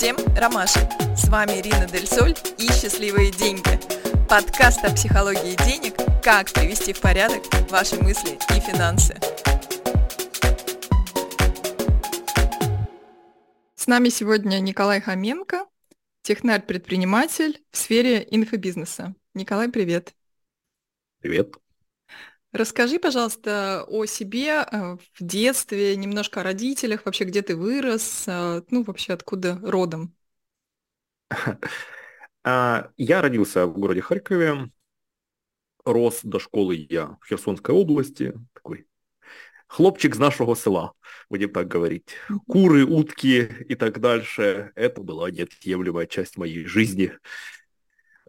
Всем ромашек! С вами Ирина Дель Соль и «Счастливые деньги». Подкаст о психологии денег, как привести в порядок ваши мысли и финансы. С нами сегодня Николай Хоменко, технарь-предприниматель в сфере инфобизнеса. Николай, привет. Привет. Расскажи, пожалуйста, о себе э, в детстве, немножко о родителях, вообще где ты вырос, э, ну вообще откуда родом? А, я родился в городе Харькове, рос до школы я в Херсонской области, такой хлопчик с нашего села, будем так говорить. Куры, утки и так дальше, это была неотъемлемая часть моей жизни.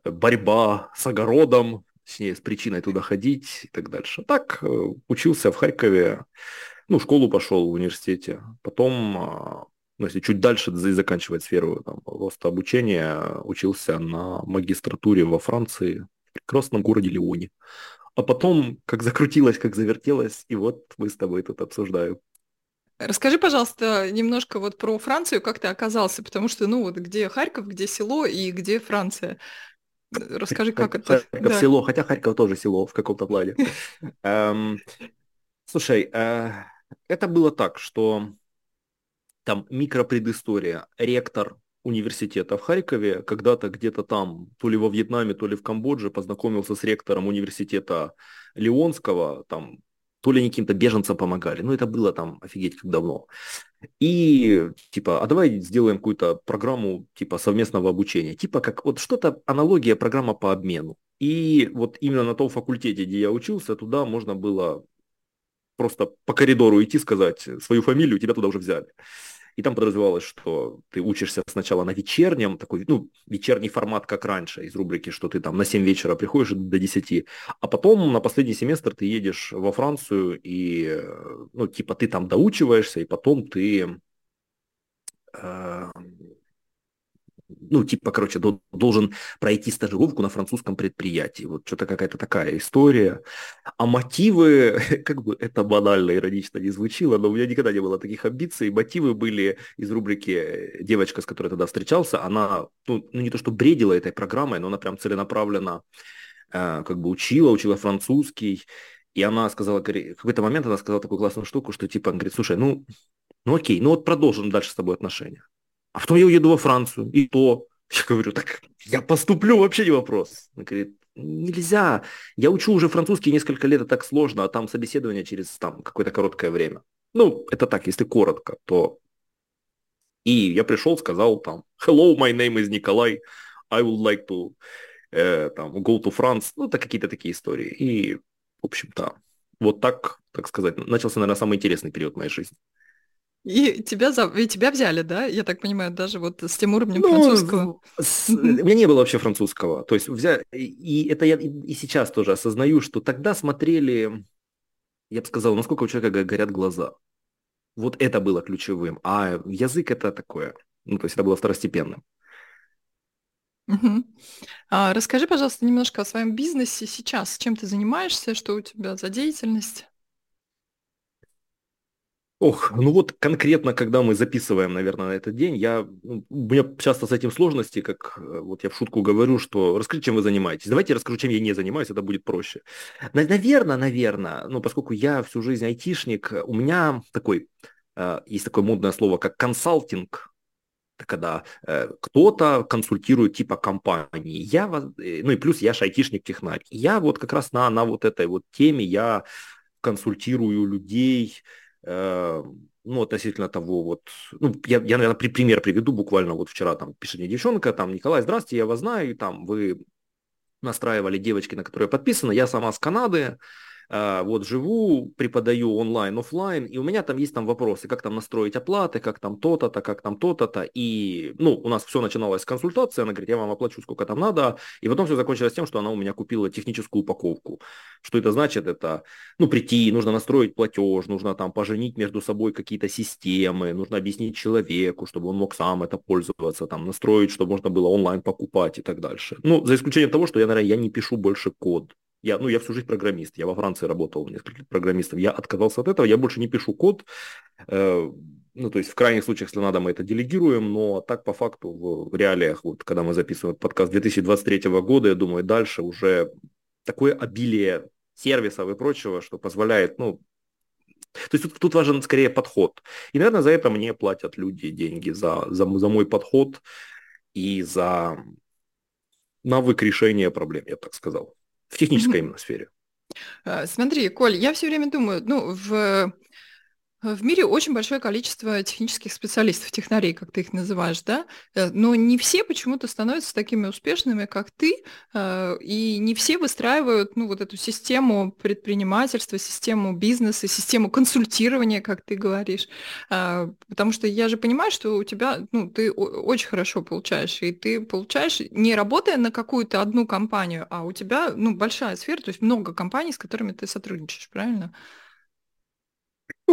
Борьба с огородом, точнее, с причиной туда ходить и так дальше. Так, э, учился в Харькове, ну, школу пошел в университете. Потом, а, ну, если чуть дальше заканчивать сферу там, роста обучения, учился на магистратуре во Франции, в прекрасном городе Лионе. А потом, как закрутилось, как завертелось, и вот мы с тобой тут обсуждаем. Расскажи, пожалуйста, немножко вот про Францию, как ты оказался, потому что, ну, вот где Харьков, где село и где Франция. Расскажи, как это? Харьков село, хотя Харьков тоже село в каком-то плане. Эм, слушай, э, это было так, что там микропредыстория. Ректор университета в Харькове когда-то где-то там, то ли во Вьетнаме, то ли в Камбодже, познакомился с ректором университета Леонского, там то ли они каким-то беженцам помогали. Ну, это было там офигеть как давно. И типа, а давай сделаем какую-то программу типа совместного обучения. Типа как вот что-то аналогия программа по обмену. И вот именно на том факультете, где я учился, туда можно было просто по коридору идти, сказать свою фамилию, тебя туда уже взяли. И там подразумевалось, что ты учишься сначала на вечернем, такой, ну, вечерний формат, как раньше, из рубрики, что ты там на 7 вечера приходишь до 10, а потом на последний семестр ты едешь во Францию и, ну, типа, ты там доучиваешься, и потом ты э, ну, типа, короче, должен пройти стажировку на французском предприятии. Вот что-то какая-то такая история. А мотивы, как бы это банально, иронично не звучило, но у меня никогда не было таких амбиций. Мотивы были из рубрики «Девочка, с которой тогда встречался», она, ну, ну не то что бредила этой программой, но она прям целенаправленно э, как бы учила, учила французский. И она сказала, в какой-то момент она сказала такую классную штуку, что типа, он говорит, слушай, ну, ну окей, ну вот продолжим дальше с тобой отношения. А потом я уеду во Францию, и то. Я говорю, так я поступлю, вообще не вопрос. Он говорит, нельзя. Я учу уже французский несколько лет, это так сложно, а там собеседование через там какое-то короткое время. Ну, это так, если коротко, то... И я пришел, сказал там, hello, my name is Николай, I would like to э, там, go to France. Ну, это какие-то такие истории. И, в общем-то, вот так, так сказать, начался, наверное, самый интересный период моей жизни. И тебя, за... и тебя взяли, да? Я так понимаю, даже вот с тем уровнем ну, французского. С... У меня не было вообще французского. То есть взяли... И это я и сейчас тоже осознаю, что тогда смотрели, я бы сказал, насколько у человека горят глаза. Вот это было ключевым. А язык это такое. Ну, то есть это было второстепенным. Угу. А, расскажи, пожалуйста, немножко о своем бизнесе сейчас. Чем ты занимаешься, что у тебя за деятельность? Ох, ну вот конкретно, когда мы записываем, наверное, на этот день, я, ну, у меня часто с этим сложности, как э, вот я в шутку говорю, что расскажите, чем вы занимаетесь. Давайте я расскажу, чем я не занимаюсь, это будет проще. Наверное, наверное, ну поскольку я всю жизнь айтишник, у меня такой, э, есть такое модное слово, как консалтинг, когда э, кто-то консультирует типа компании. Я, ну и плюс я же айтишник-технарь. Я вот как раз на, на вот этой вот теме я консультирую людей, Э, ну, относительно того, вот, ну, я, я, наверное, при, пример приведу, буквально. Вот вчера там пишет мне девчонка, там, Николай, здравствуйте, я вас знаю, и там вы настраивали девочки, на которые подписаны, я сама с Канады, вот живу, преподаю онлайн, офлайн, и у меня там есть там вопросы, как там настроить оплаты, как там то-то, то как там то-то-то, и, ну, у нас все начиналось с консультации, она говорит, я вам оплачу сколько там надо, и потом все закончилось тем, что она у меня купила техническую упаковку. Что это значит? Это, ну, прийти, нужно настроить платеж, нужно там поженить между собой какие-то системы, нужно объяснить человеку, чтобы он мог сам это пользоваться, там, настроить, чтобы можно было онлайн покупать и так дальше. Ну, за исключением того, что я, наверное, я не пишу больше код. Я, ну, я всю жизнь программист, я во Франции работал несколько программистов, я отказался от этого, я больше не пишу код, э, ну, то есть в крайних случаях, если надо, мы это делегируем, но так по факту в реалиях, вот когда мы записываем подкаст 2023 года, я думаю, дальше уже такое обилие сервисов и прочего, что позволяет, ну, то есть тут, тут важен скорее подход. И, наверное, за это мне платят люди деньги, за, за, за мой подход и за навык решения проблем, я так сказал. В технической именно сфере. А, смотри, Коль, я все время думаю, ну, в в мире очень большое количество технических специалистов, технарей, как ты их называешь, да, э, но не все почему-то становятся такими успешными, как ты, э, и не все выстраивают, ну, вот эту систему предпринимательства, систему бизнеса, систему консультирования, как ты говоришь, потому что я же понимаю, что у тебя, ну, ты очень хорошо получаешь, и ты получаешь, не работая на какую-то одну компанию, а у тебя, ну, большая сфера, то есть много компаний, с которыми ты сотрудничаешь, правильно?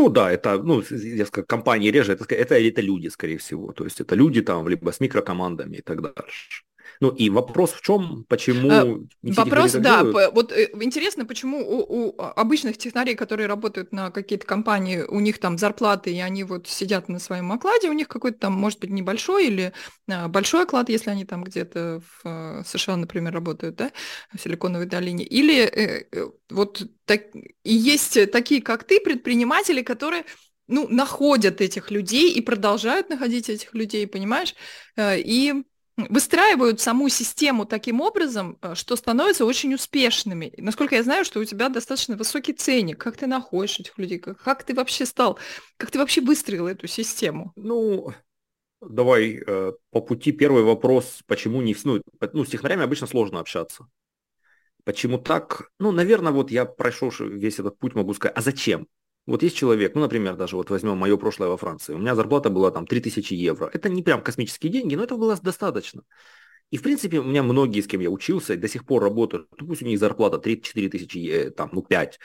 Ну да, это, ну, я скажу, компании реже, это, это, это люди, скорее всего. То есть это люди там, либо с микрокомандами и так дальше. Ну и вопрос в чем, почему... Э, вопрос, да, вот э, интересно, почему у, у обычных технарей, которые работают на какие-то компании, у них там зарплаты, и они вот сидят на своем окладе, у них какой-то там, может быть, небольшой или а, большой оклад, если они там где-то в э, США, например, работают, да, в Силиконовой долине, или э, вот так, и есть такие, как ты, предприниматели, которые ну, находят этих людей и продолжают находить этих людей, понимаешь? И выстраивают саму систему таким образом, э, что становятся очень успешными. Насколько я знаю, что у тебя достаточно высокий ценник. Как ты находишь этих людей? Как, как ты вообще стал? Как ты вообще выстроил эту систему? Ну, давай э, по пути первый вопрос, почему не... Ну, ну, с технарями обычно сложно общаться. Почему так? Ну, наверное, вот я прошел весь этот путь, могу сказать, а зачем? Вот есть человек, ну, например, даже вот возьмем мое прошлое во Франции. У меня зарплата была там 3000 евро. Это не прям космические деньги, но этого было достаточно. И, в принципе, у меня многие, с кем я учился, до сих пор работают, ну, пусть у них зарплата 3-4 тысячи, э, там, ну, 5.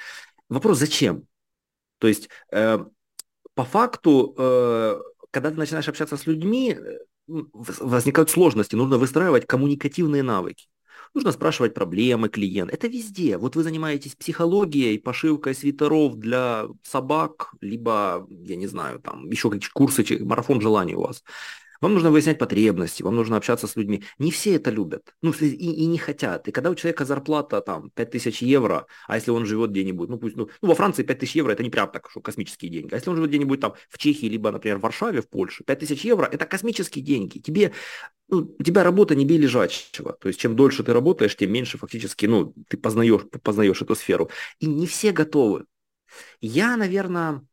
Вопрос, зачем? То есть, э, по факту, э, когда ты начинаешь общаться с людьми, э, возникают сложности, нужно выстраивать коммуникативные навыки. Нужно спрашивать проблемы клиента. Это везде. Вот вы занимаетесь психологией, пошивкой свитеров для собак, либо, я не знаю, там еще какие-то курсы, марафон желаний у вас. Вам нужно выяснять потребности, вам нужно общаться с людьми. Не все это любят, ну, и, и не хотят. И когда у человека зарплата там 5000 евро, а если он живет где-нибудь, ну, пусть, ну, ну во Франции 5000 евро это не прям так, что космические деньги. А если он живет где-нибудь там в Чехии, либо, например, в Варшаве, в Польше, 5000 евро это космические деньги. Тебе, ну, у тебя работа не бей лежачего. То есть чем дольше ты работаешь, тем меньше фактически, ну, ты познаешь, познаешь эту сферу. И не все готовы. Я, наверное,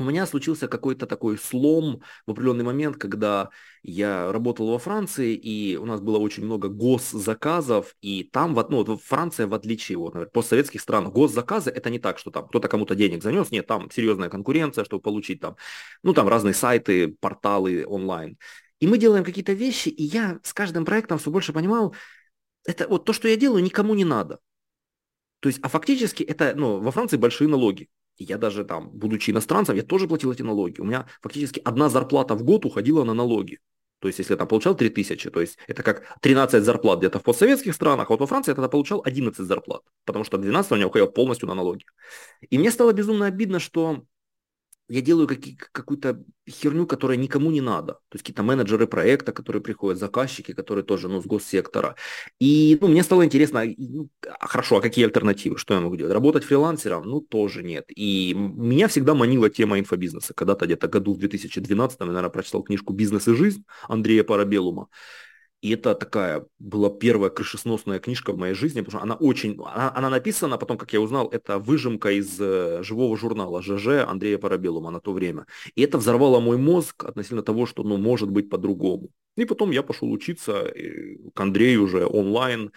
у меня случился какой-то такой слом в определенный момент, когда я работал во Франции, и у нас было очень много госзаказов, и там, ну, вот Франция, в отличие от, например, постсоветских стран, госзаказы это не так, что там кто-то кому-то денег занес, нет, там серьезная конкуренция, чтобы получить там, ну, там разные сайты, порталы онлайн. И мы делаем какие-то вещи, и я с каждым проектом все больше понимал, это вот то, что я делаю, никому не надо. То есть, а фактически это, ну, во Франции большие налоги. Я даже там, будучи иностранцем, я тоже платил эти налоги. У меня фактически одна зарплата в год уходила на налоги. То есть, если я там получал 3000, то есть это как 13 зарплат где-то в постсоветских странах, а вот во Франции я тогда получал 11 зарплат, потому что 12 у меня уходил полностью на налоги. И мне стало безумно обидно, что я делаю какую-то херню, которая никому не надо. То есть какие-то менеджеры проекта, которые приходят, заказчики, которые тоже ну, с госсектора. И ну, мне стало интересно, ну, а хорошо, а какие альтернативы? Что я могу делать? Работать фрилансером? Ну, тоже нет. И меня всегда манила тема инфобизнеса. Когда-то где-то году в 2012 я, наверное, прочитал книжку «Бизнес и жизнь» Андрея Парабелума. И это такая была первая крышесносная книжка в моей жизни, потому что она очень, она, она написана, потом, как я узнал, это выжимка из э, живого журнала ЖЖ Андрея Парабелума на то время. И это взорвало мой мозг относительно того, что, ну, может быть по-другому. И потом я пошел учиться э, к Андрею уже онлайн,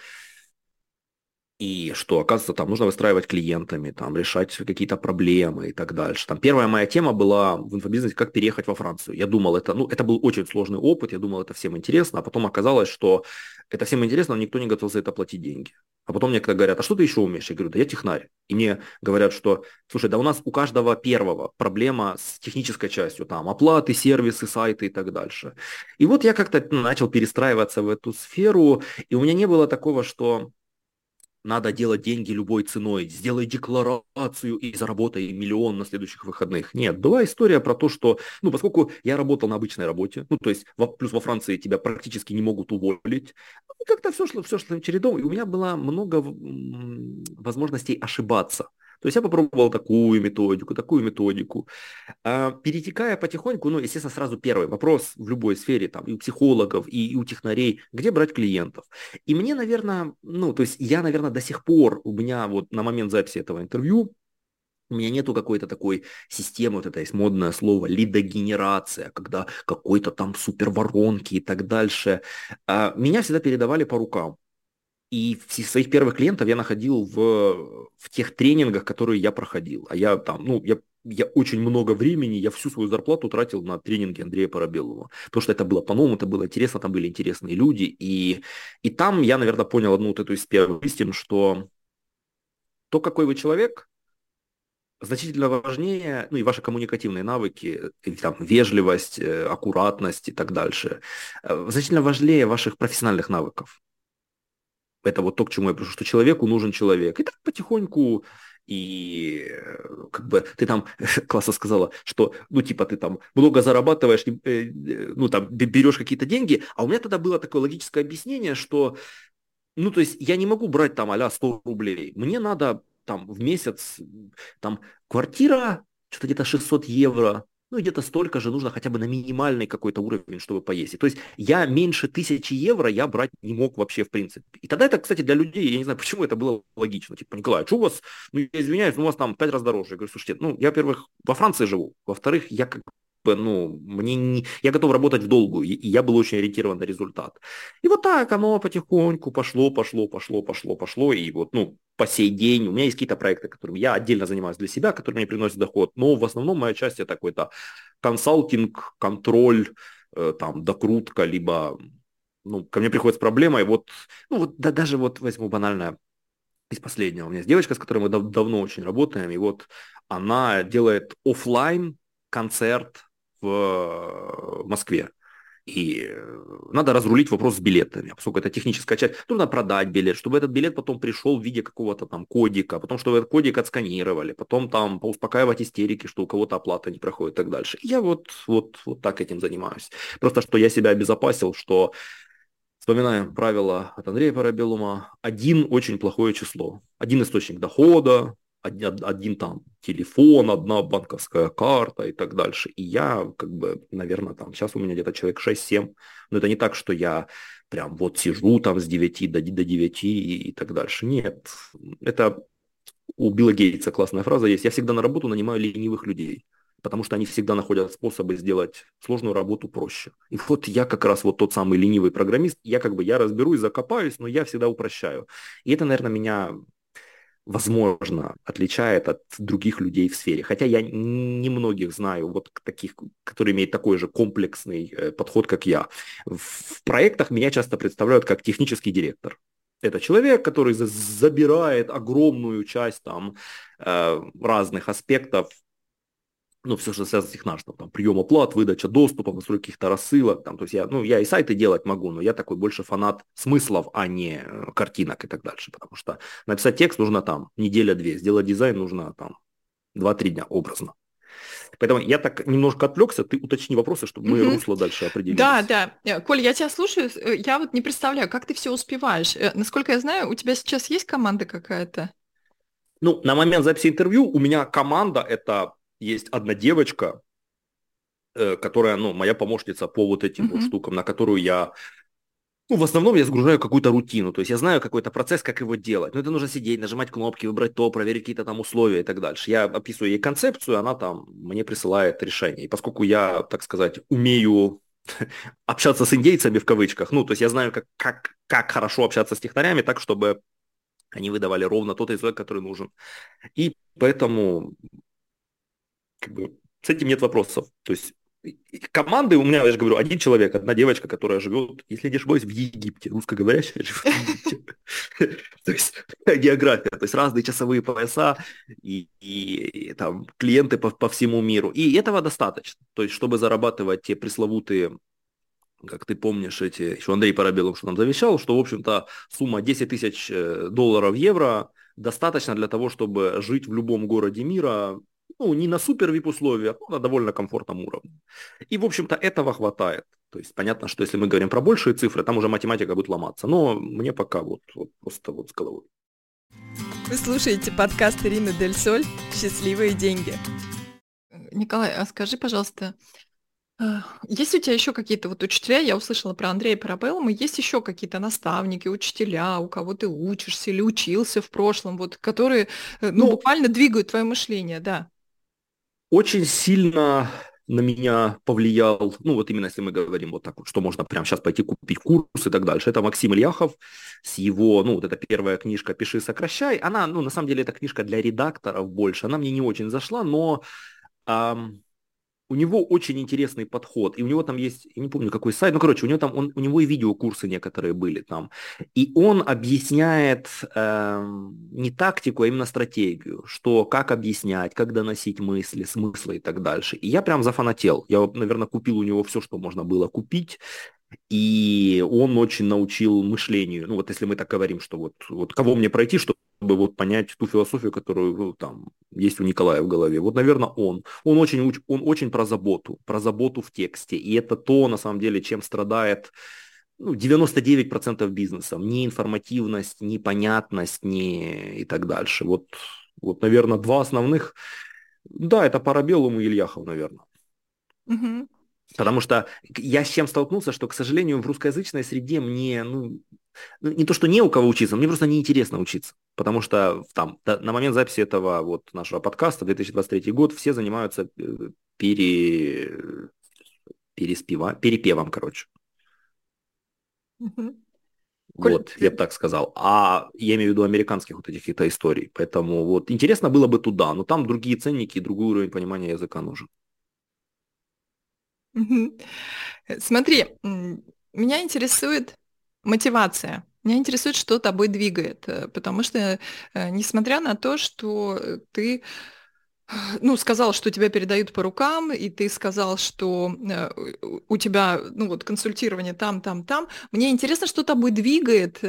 и что, оказывается, там нужно выстраивать клиентами, там, решать какие-то проблемы и так дальше. Там первая моя тема была в инфобизнесе, как переехать во Францию. Я думал, это, ну, это был очень сложный опыт, я думал, это всем интересно, а потом оказалось, что это всем интересно, но никто не готов за это платить деньги. А потом мне когда говорят, а что ты еще умеешь? Я говорю, да я технарь. И мне говорят, что, слушай, да у нас у каждого первого проблема с технической частью, там, оплаты, сервисы, сайты и так дальше. И вот я как-то начал перестраиваться в эту сферу, и у меня не было такого, что надо делать деньги любой ценой, сделай декларацию и заработай миллион на следующих выходных. Нет, была история про то, что, ну, поскольку я работал на обычной работе, ну, то есть, во, плюс во Франции тебя практически не могут уволить, ну, как-то все шло, все шло чередом, и у меня было много возможностей ошибаться. То есть я попробовал такую методику, такую методику. А, перетекая потихоньку, ну, естественно, сразу первый вопрос в любой сфере, там, и у психологов, и, и у технарей, где брать клиентов. И мне, наверное, ну, то есть я, наверное, до сих пор, у меня вот на момент записи этого интервью, у меня нету какой-то такой системы, вот это есть модное слово, лидогенерация, когда какой-то там супер воронки и так дальше. А, меня всегда передавали по рукам. И своих первых клиентов я находил в, в тех тренингах, которые я проходил. А я там, ну, я, я очень много времени, я всю свою зарплату тратил на тренинги Андрея Парабелова. Потому что это было по-новому, это было интересно, там были интересные люди. И, и там я, наверное, понял одну вот эту из первых истин, что то, какой вы человек, значительно важнее, ну и ваши коммуникативные навыки, и, там, вежливость, э, аккуратность и так дальше, э, значительно важнее ваших профессиональных навыков это вот то, к чему я пришел, что человеку нужен человек. И так потихоньку и э, как бы ты там классно сказала, что ну типа ты там много зарабатываешь, э, э, ну там берешь какие-то деньги, а у меня тогда было такое логическое объяснение, что ну то есть я не могу брать там а 100 рублей, мне надо там в месяц там квартира, что-то где-то 600 евро, ну, где-то столько же нужно хотя бы на минимальный какой-то уровень, чтобы поесть. То есть я меньше тысячи евро я брать не мог вообще в принципе. И тогда это, кстати, для людей, я не знаю, почему это было логично. Типа, Николай, а что у вас, ну, я извиняюсь, но у вас там пять раз дороже. Я говорю, слушайте, ну, я, во-первых, во Франции живу, во-вторых, я как ну, мне не... я готов работать в долгую, и я был очень ориентирован на результат. И вот так оно потихоньку пошло, пошло, пошло, пошло, пошло, и вот, ну, по сей день у меня есть какие-то проекты, которыми я отдельно занимаюсь для себя, которые мне приносят доход, но в основном моя часть это какой-то консалтинг, контроль, э, там, докрутка, либо, ну, ко мне приходит с проблемой, вот, ну, вот, да, даже вот возьму банальное из последнего. У меня есть девочка, с которой мы дав- давно очень работаем, и вот она делает офлайн концерт в Москве. И надо разрулить вопрос с билетами, поскольку это техническая часть. Нужно продать билет, чтобы этот билет потом пришел в виде какого-то там кодика, потом, чтобы этот кодик отсканировали, потом там поуспокаивать истерики, что у кого-то оплата не проходит и так дальше. Я вот, вот, вот так этим занимаюсь. Просто, что я себя обезопасил, что Вспоминаем правило от Андрея Парабеллума. Один очень плохое число. Один источник дохода, один, там телефон, одна банковская карта и так дальше. И я, как бы, наверное, там, сейчас у меня где-то человек 6-7, но это не так, что я прям вот сижу там с 9 до, до 9 и, и так дальше. Нет, это у Билла Гейтса классная фраза есть. Я всегда на работу нанимаю ленивых людей, потому что они всегда находят способы сделать сложную работу проще. И вот я как раз вот тот самый ленивый программист, я как бы, я разберусь, закопаюсь, но я всегда упрощаю. И это, наверное, меня возможно, отличает от других людей в сфере. Хотя я немногих знаю, вот таких, которые имеют такой же комплексный э, подход, как я. В проектах меня часто представляют как технический директор. Это человек, который забирает огромную часть там э, разных аспектов ну, все, что связано с технарством, там, прием оплат, выдача доступа, настройки каких-то рассылок, там, то есть я, ну, я и сайты делать могу, но я такой больше фанат смыслов, а не э, картинок и так дальше, потому что написать текст нужно там неделя-две, сделать дизайн нужно там 2-3 дня образно. Поэтому я так немножко отвлекся, ты уточни вопросы, чтобы мы угу. русло дальше определили. Да, да. Э, Коль, я тебя слушаю, э, я вот не представляю, как ты все успеваешь. Насколько я знаю, у тебя сейчас есть команда какая-то? Ну, на момент записи интервью у меня команда это есть одна девочка, э, которая, ну, моя помощница по вот этим mm-hmm. вот штукам, на которую я ну, в основном я загружаю какую-то рутину, то есть я знаю какой-то процесс, как его делать. Но это нужно сидеть, нажимать кнопки, выбрать то, проверить какие-то там условия и так дальше. Я описываю ей концепцию, она там мне присылает решение. И поскольку я, так сказать, умею общаться с индейцами в кавычках, ну, то есть я знаю, как, как, как хорошо общаться с технарями, так, чтобы они выдавали ровно тот результат, который нужен. И поэтому как бы, с этим нет вопросов. То есть команды у меня, я же говорю, один человек, одна девочка, которая живет, если не ошибаюсь, в Египте, русскоговорящая живет в Египте. То есть география, то есть разные часовые пояса и, там клиенты по, по всему миру. И этого достаточно. То есть чтобы зарабатывать те пресловутые как ты помнишь, эти, еще Андрей Парабелов что нам завещал, что, в общем-то, сумма 10 тысяч э, долларов евро достаточно для того, чтобы жить в любом городе мира, ну, не на супер вип условиях, но на довольно комфортном уровне. И, в общем-то, этого хватает. То есть понятно, что если мы говорим про большие цифры, там уже математика будет ломаться. Но мне пока вот, вот просто вот с головой. Вы слушаете подкаст Ирины Дель Соль «Счастливые деньги». Николай, а скажи, пожалуйста, есть у тебя еще какие-то вот учителя, я услышала про Андрея Парабеллума, есть еще какие-то наставники, учителя, у кого ты учишься или учился в прошлом, вот, которые э, ну, ну, буквально двигают твое мышление, да? Очень сильно на меня повлиял, ну вот именно если мы говорим вот так вот, что можно прямо сейчас пойти купить курс и так дальше, это Максим Ильяхов с его, ну вот эта первая книжка «Пиши, сокращай», она, ну на самом деле эта книжка для редакторов больше, она мне не очень зашла, но эм, у него очень интересный подход, и у него там есть, я не помню какой сайт, ну короче, у него там, он, у него и видеокурсы некоторые были там, и он объясняет э, не тактику, а именно стратегию, что как объяснять, как доносить мысли, смыслы и так дальше. И я прям зафанател, я, наверное, купил у него все, что можно было купить, и он очень научил мышлению. Ну вот если мы так говорим, что вот, вот кого мне пройти, чтобы вот понять ту философию, которую ну, там есть у Николая в голове. Вот, наверное, он. Он очень, он очень про заботу, про заботу в тексте. И это то, на самом деле, чем страдает ну, 99% бизнеса. Ни информативность, ни понятность, ни и так дальше. Вот, вот, наверное, два основных. Да, это Парабеллум и Ильяхов, наверное. Угу. Потому что я с чем столкнулся, что, к сожалению, в русскоязычной среде мне, ну, ну, не то, что не у кого учиться, мне просто неинтересно учиться. Потому что там, на момент записи этого вот нашего подкаста, 2023 год, все занимаются э, пере... переспева... перепевом, короче. Угу. Вот, Коль... я бы так сказал. А я имею в виду американских вот этих каких-то историй. Поэтому вот интересно было бы туда, но там другие ценники и другой уровень понимания языка нужен. Смотри, меня интересует мотивация. Меня интересует, что тобой двигает, э, потому что, э, несмотря на то, что ты ну, сказал, что тебя передают по рукам, и ты сказал, что э, у тебя, ну, вот, консультирование там, там, там. Мне интересно, что тобой двигает,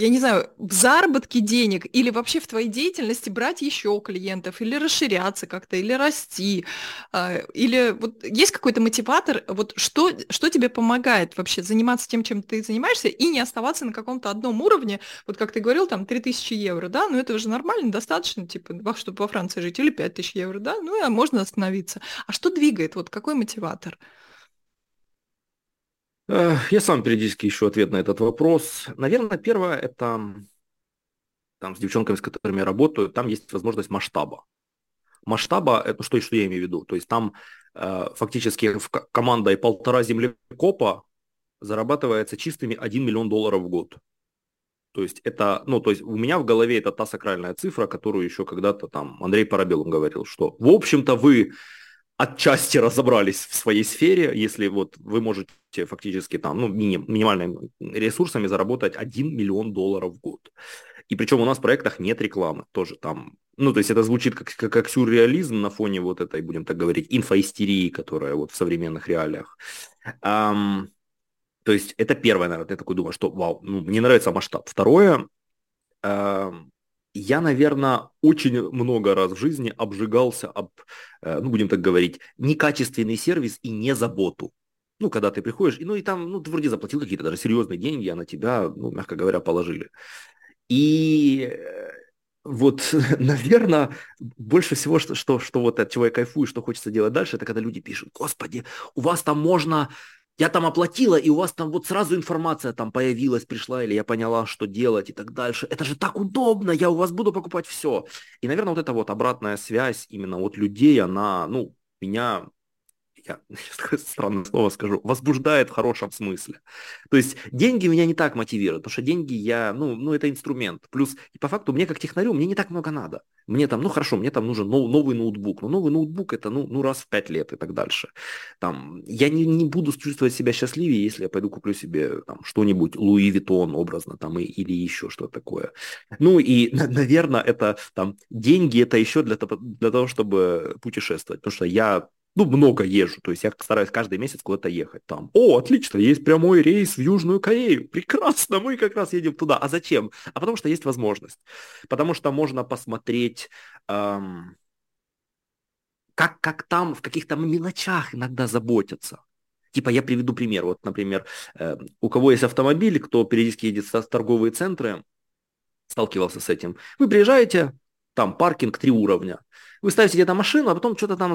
я не знаю, в заработке денег или вообще в твоей деятельности брать еще клиентов, или расширяться как-то, или расти, а, или вот есть какой-то мотиватор, вот что, что тебе помогает вообще заниматься тем, чем ты занимаешься, и не оставаться на каком-то одном уровне, вот как ты говорил, там 3000 евро, да, ну это уже нормально, достаточно, типа, чтобы во Франции жить, или 5000 евро, да, ну и можно остановиться. А что двигает, вот какой мотиватор? Я сам периодически ищу ответ на этот вопрос. Наверное, первое – это там, с девчонками, с которыми я работаю, там есть возможность масштаба. Масштаба – это что, что я имею в виду? То есть там э, фактически командой полтора землекопа зарабатывается чистыми 1 миллион долларов в год. То есть это, ну, то есть у меня в голове это та сакральная цифра, которую еще когда-то там Андрей Парабелов говорил, что в общем-то вы отчасти разобрались в своей сфере, если вот вы можете фактически там, ну, мини, минимальными ресурсами заработать 1 миллион долларов в год. И причем у нас в проектах нет рекламы, тоже там, ну, то есть это звучит как, как, как сюрреализм на фоне вот этой, будем так говорить, инфоистерии, которая вот в современных реалиях. Um, то есть это первое, наверное, я такой думаю, что вау, ну, мне нравится масштаб. Второе, я, наверное, очень много раз в жизни обжигался об, э, ну, будем так говорить, некачественный сервис и не заботу. Ну, когда ты приходишь, и, ну, и там, ну, ты вроде заплатил какие-то даже серьезные деньги, а на тебя, ну, мягко говоря, положили. И э, вот, наверное, больше всего, что, что, что вот от чего я кайфую, что хочется делать дальше, это когда люди пишут, господи, у вас там можно я там оплатила, и у вас там вот сразу информация там появилась, пришла, или я поняла, что делать и так дальше. Это же так удобно, я у вас буду покупать все. И, наверное, вот эта вот обратная связь именно от людей, она, ну, меня я странное слово скажу, возбуждает в хорошем смысле. То есть деньги меня не так мотивируют, потому что деньги я, ну, ну это инструмент. Плюс, и по факту, мне как технарю, мне не так много надо. Мне там, ну хорошо, мне там нужен нов, новый ноутбук, но новый ноутбук это, ну, ну раз в пять лет и так дальше. Там, я не, не буду чувствовать себя счастливее, если я пойду куплю себе там что-нибудь Louis Vuitton образно там и, или еще что-то такое. Ну и, наверное, это там деньги это еще для, для того, чтобы путешествовать, потому что я ну, много езжу, то есть я стараюсь каждый месяц куда-то ехать там. О, отлично, есть прямой рейс в Южную Корею, прекрасно, мы как раз едем туда. А зачем? А потому что есть возможность, потому что можно посмотреть, эм, как, как там в каких-то мелочах иногда заботятся. Типа я приведу пример. Вот, например, э, у кого есть автомобиль, кто периодически едет в торговые центры, сталкивался с этим. Вы приезжаете, там паркинг три уровня. Вы ставите где-то машину, а потом что-то там...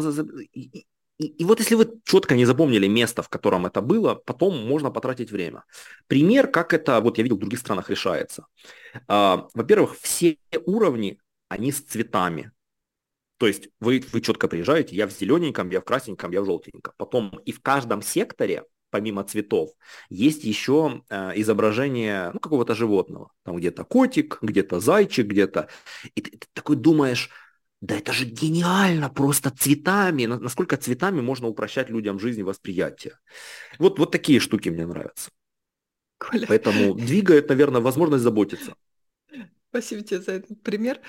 И, и, и вот если вы четко не запомнили место, в котором это было, потом можно потратить время. Пример, как это, вот я видел, в других странах решается. А, во-первых, все уровни, они с цветами. То есть вы, вы четко приезжаете, я в зелененьком, я в красненьком, я в желтеньком. Потом и в каждом секторе, помимо цветов, есть еще э, изображение ну, какого-то животного. Там где-то котик, где-то зайчик, где-то. И ты, ты такой думаешь, да это же гениально, просто цветами. Насколько цветами можно упрощать людям жизнь и восприятие. Вот, вот такие штуки мне нравятся. Коля. Поэтому двигает, наверное, возможность заботиться. Спасибо тебе за этот пример.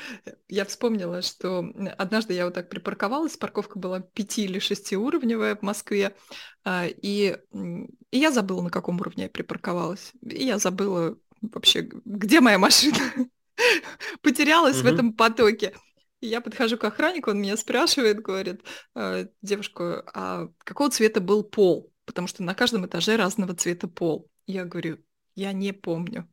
Я вспомнила, что однажды я вот так припарковалась, парковка была пяти или шестиуровневая в Москве, а, и, и я забыла, на каком уровне я припарковалась. И я забыла вообще, где моя машина. Потерялась в этом потоке. Я подхожу к охраннику, он меня спрашивает, говорит, «А, девушка, а какого цвета был пол? Потому что на каждом этаже разного цвета пол. Я говорю, я не помню.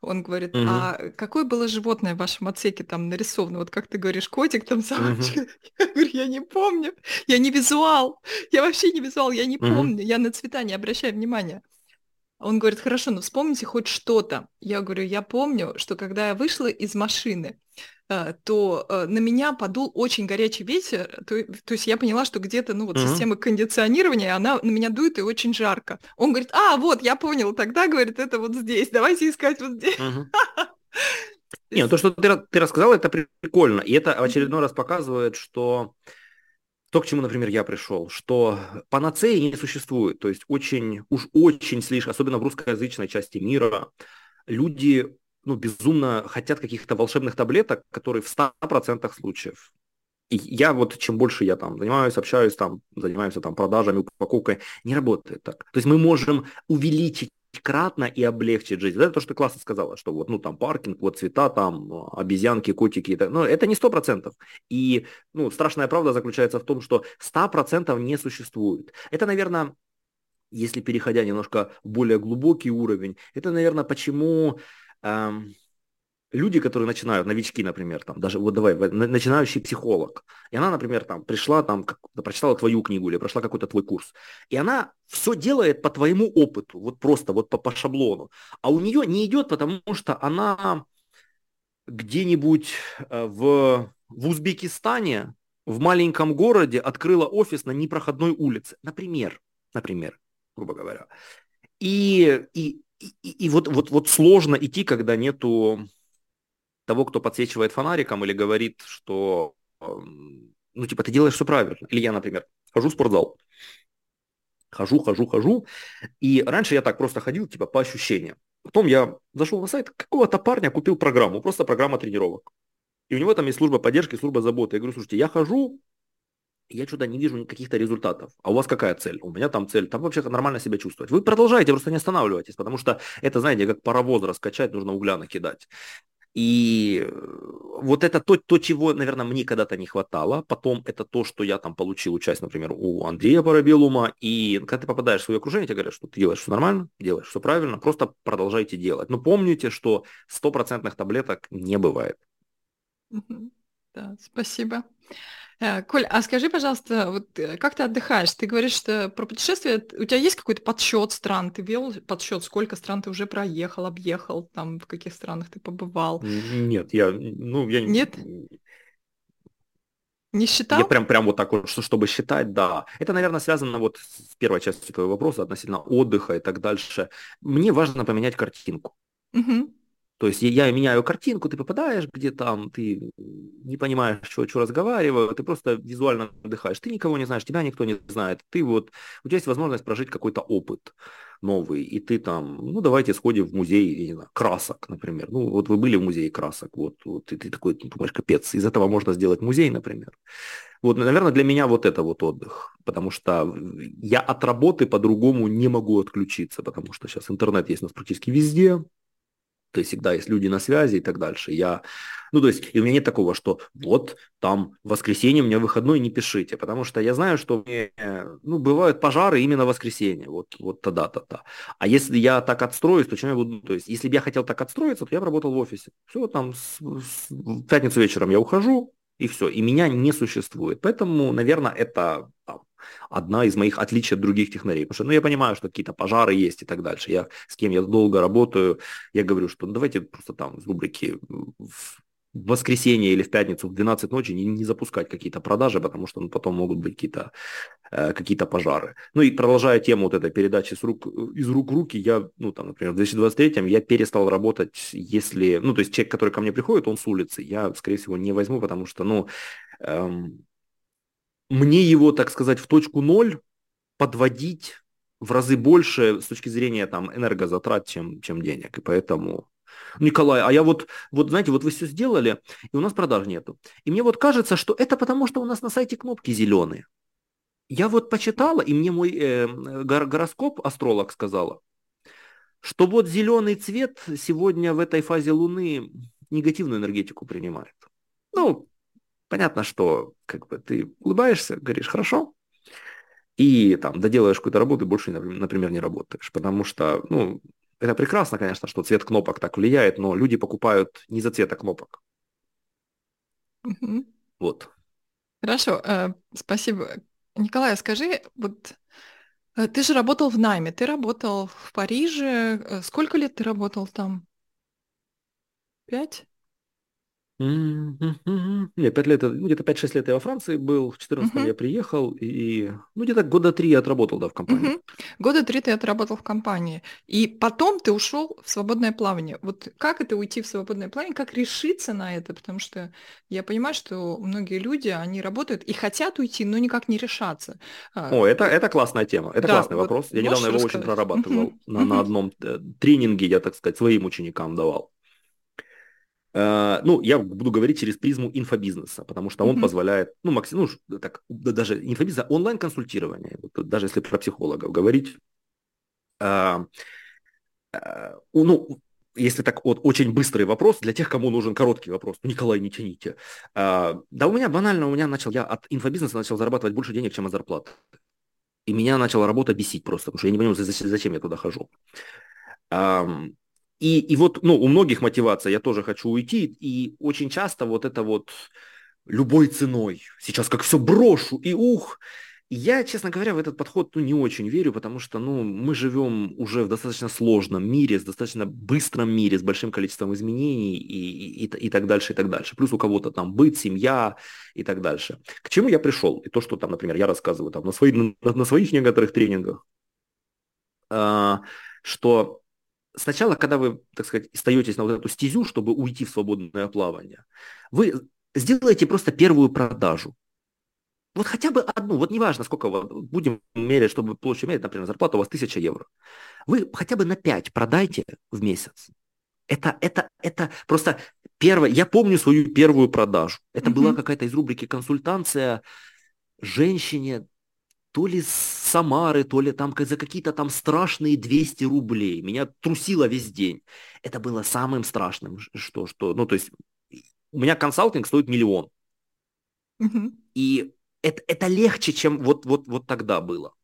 Он говорит, угу. а какое было животное в вашем отсеке там нарисовано? Вот как ты говоришь, котик там, собачка. Угу. Я говорю, я не помню. Я не визуал. Я вообще не визуал, я не угу. помню. Я на цвета не обращаю внимания. Он говорит, хорошо, ну вспомните хоть что-то. Я говорю, я помню, что когда я вышла из машины, э, то э, на меня подул очень горячий ветер, то, то есть я поняла, что где-то, ну вот uh-huh. система кондиционирования, она на меня дует и очень жарко. Он говорит, а, вот, я понял, тогда, говорит, это вот здесь, давайте искать вот здесь. Uh-huh. Нет, то, что ты, ты рассказал, это прикольно, и это в очередной раз показывает, что то, к чему, например, я пришел, что панацеи не существует. То есть очень, уж очень слишком, особенно в русскоязычной части мира, люди ну, безумно хотят каких-то волшебных таблеток, которые в 100% случаев. И я вот, чем больше я там занимаюсь, общаюсь, там, занимаемся там продажами, упаковкой, не работает так. То есть мы можем увеличить кратно и облегчить жизнь. Это то, что ты классно сказала, что вот, ну, там, паркинг, вот цвета, там, обезьянки, котики, но это не сто процентов. И, ну, страшная правда заключается в том, что ста процентов не существует. Это, наверное, если переходя немножко в более глубокий уровень, это, наверное, почему эм, люди, которые начинают, новички, например, там, даже вот давай, начинающий психолог, и она, например, там, пришла, там, как, прочитала твою книгу или прошла какой-то твой курс, и она все делает по твоему опыту, вот просто, вот по, по шаблону, а у нее не идет, потому что она где-нибудь э, в, в Узбекистане, в маленьком городе открыла офис на непроходной улице, например, например, грубо говоря. И, и, и, и вот, вот, вот сложно идти, когда нету того, кто подсвечивает фонариком или говорит, что, ну, типа, ты делаешь все правильно. Или я, например, хожу в спортзал, хожу, хожу, хожу, и раньше я так просто ходил, типа, по ощущениям. Потом я зашел на сайт какого-то парня, купил программу, просто программа тренировок. И у него там есть служба поддержки, служба заботы. Я говорю, слушайте, я хожу, я что-то не вижу каких-то результатов. А у вас какая цель? У меня там цель, там вообще нормально себя чувствовать. Вы продолжаете, просто не останавливайтесь, потому что это, знаете, как паровоз раскачать, нужно угля накидать. И э, вот это то, то, чего, наверное, мне когда-то не хватало. Потом это то, что я там получил участь, например, у Андрея Парабелума. И когда ты попадаешь в свое окружение, тебе говорят, что ты делаешь все нормально, делаешь все правильно, просто продолжайте делать. Но помните, что стопроцентных таблеток не бывает. Да, спасибо. Э, Коль, а скажи, пожалуйста, вот э, как ты отдыхаешь? Ты говоришь, что про путешествия, у тебя есть какой-то подсчет стран? Ты вел подсчет, сколько стран ты уже проехал, объехал, там, в каких странах ты побывал? Нет, я, ну, я... Нет? Не считал? Я прям, прям вот так вот, что, чтобы считать, да. Это, наверное, связано вот с первой частью твоего вопроса относительно отдыха и так дальше. Мне важно поменять картинку. Угу. То есть я меняю картинку, ты попадаешь где там, ты не понимаешь, что, что разговариваю, ты просто визуально отдыхаешь. Ты никого не знаешь, тебя никто не знает. Ты вот, у тебя есть возможность прожить какой-то опыт новый, и ты там, ну давайте сходим в музей, я не знаю, красок, например. Ну вот вы были в музее красок, вот, вот и ты такой думаешь, капец, из этого можно сделать музей, например. Вот, наверное, для меня вот это вот отдых, потому что я от работы по-другому не могу отключиться, потому что сейчас интернет есть у нас практически везде, то всегда есть люди на связи и так дальше. Я, ну, то есть, и у меня нет такого, что вот там в воскресенье меня выходной, не пишите, потому что я знаю, что мне, ну, бывают пожары именно в воскресенье, вот, вот тогда-то-то. А если я так отстроюсь, то чем я буду, то есть, если бы я хотел так отстроиться, то я бы работал в офисе. Все, там, с, с, в пятницу вечером я ухожу, и все, и меня не существует. Поэтому, наверное, это там, одна из моих отличий от других технарей. Потому что, ну, я понимаю, что какие-то пожары есть и так дальше. Я с кем я долго работаю, я говорю, что ну, давайте просто там в воскресенье или в пятницу в 12 ночи не, не запускать какие-то продажи, потому что ну, потом могут быть какие-то э, какие пожары. Ну и продолжая тему вот этой передачи с рук, из рук в руки, я, ну там, например, в 2023 я перестал работать, если, ну то есть человек, который ко мне приходит, он с улицы, я, скорее всего, не возьму, потому что, ну, эм, мне его, так сказать, в точку ноль подводить в разы больше с точки зрения там энергозатрат, чем, чем денег. И поэтому Николай, а я вот, вот, знаете, вот вы все сделали, и у нас продаж нету. И мне вот кажется, что это потому, что у нас на сайте кнопки зеленые. Я вот почитала, и мне мой э, гороскоп, астролог сказала, что вот зеленый цвет сегодня в этой фазе Луны негативную энергетику принимает. Ну, понятно, что как бы ты улыбаешься, говоришь хорошо, и там доделаешь какую-то работу и больше, например, не работаешь. Потому что, ну, это прекрасно, конечно, что цвет кнопок так влияет, но люди покупают не за цвета кнопок. Угу. Вот. Хорошо, э, спасибо. Николай, скажи, вот э, ты же работал в найме, ты работал в Париже. Э, сколько лет ты работал там? Пять? Не, пять лет, ну, где-то 5-6 лет я во Франции был, в 14 я приехал, и, ну, где-то года три я отработал, да, в компании. Мгм. Года три ты отработал в компании. И потом ты ушел в свободное плавание. Вот как это уйти в свободное плавание? Как решиться на это? Потому что я понимаю, что многие люди, они работают и хотят уйти, но никак не решаться. А, О, это, это классная тема, это Да, классный вот вопрос. Я недавно его очень рассказать? прорабатывал Мгм. на, на Мгм. одном э, тренинге, я, так сказать, своим ученикам давал. Э, ну, я буду говорить через призму инфобизнеса, потому что он позволяет, ну, максим, ну, так, даже инфобизнеса, онлайн-консультирование, вот, даже если про психологов говорить, э, э, ну, если так вот очень быстрый вопрос для тех, кому нужен короткий вопрос. Ну, Николай, не тяните. А, да у меня банально, у меня начал, я от инфобизнеса начал зарабатывать больше денег, чем от зарплаты. И меня начала работа бесить просто, потому что я не понимаю, зачем я туда хожу. И, и вот, ну, у многих мотивация, я тоже хочу уйти, и очень часто вот это вот любой ценой, сейчас как все брошу, и ух, я, честно говоря, в этот подход ну, не очень верю, потому что ну, мы живем уже в достаточно сложном мире, с достаточно быстром мире, с большим количеством изменений и, и, и, так дальше, и так дальше. Плюс у кого-то там быт, семья и так дальше. К чему я пришел? И то, что там, например, я рассказываю там на, свои, на, на своих некоторых тренингах, э, что сначала, когда вы, так сказать, остаетесь на вот эту стезю, чтобы уйти в свободное плавание, вы сделаете просто первую продажу. Вот хотя бы одну, вот неважно, сколько вы будем мерять, чтобы площадь мерить, например, зарплата у вас 1000 евро. Вы хотя бы на 5 продайте в месяц. Это, это, это просто первое. Я помню свою первую продажу. Это mm-hmm. была какая-то из рубрики консультация женщине то ли с Самары, то ли там за какие-то там страшные 200 рублей. Меня трусило весь день. Это было самым страшным, что, что, ну, то есть у меня консалтинг стоит миллион. Угу. И это, это легче, чем вот, вот, вот тогда было.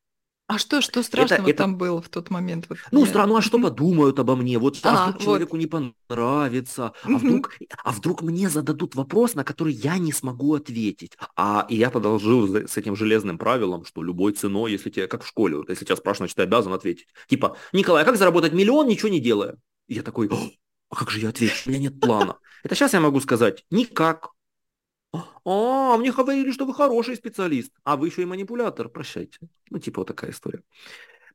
А что, что страшного это, там было в тот момент? Вот, ну, странно, а что подумают обо мне? Вот, а, а вдруг вот. человеку не понравится? А вдруг, а вдруг мне зададут вопрос, на который я не смогу ответить? А и я продолжил с этим железным правилом, что любой ценой, если тебе, как в школе, вот, если тебя спрашивают, значит, ты обязан ответить. Типа, Николай, а как заработать миллион, ничего не делая? И я такой, а как же я отвечу? У меня нет плана. Это сейчас я могу сказать, никак. А, мне говорили, что вы хороший специалист, а вы еще и манипулятор, прощайте. Ну, типа вот такая история.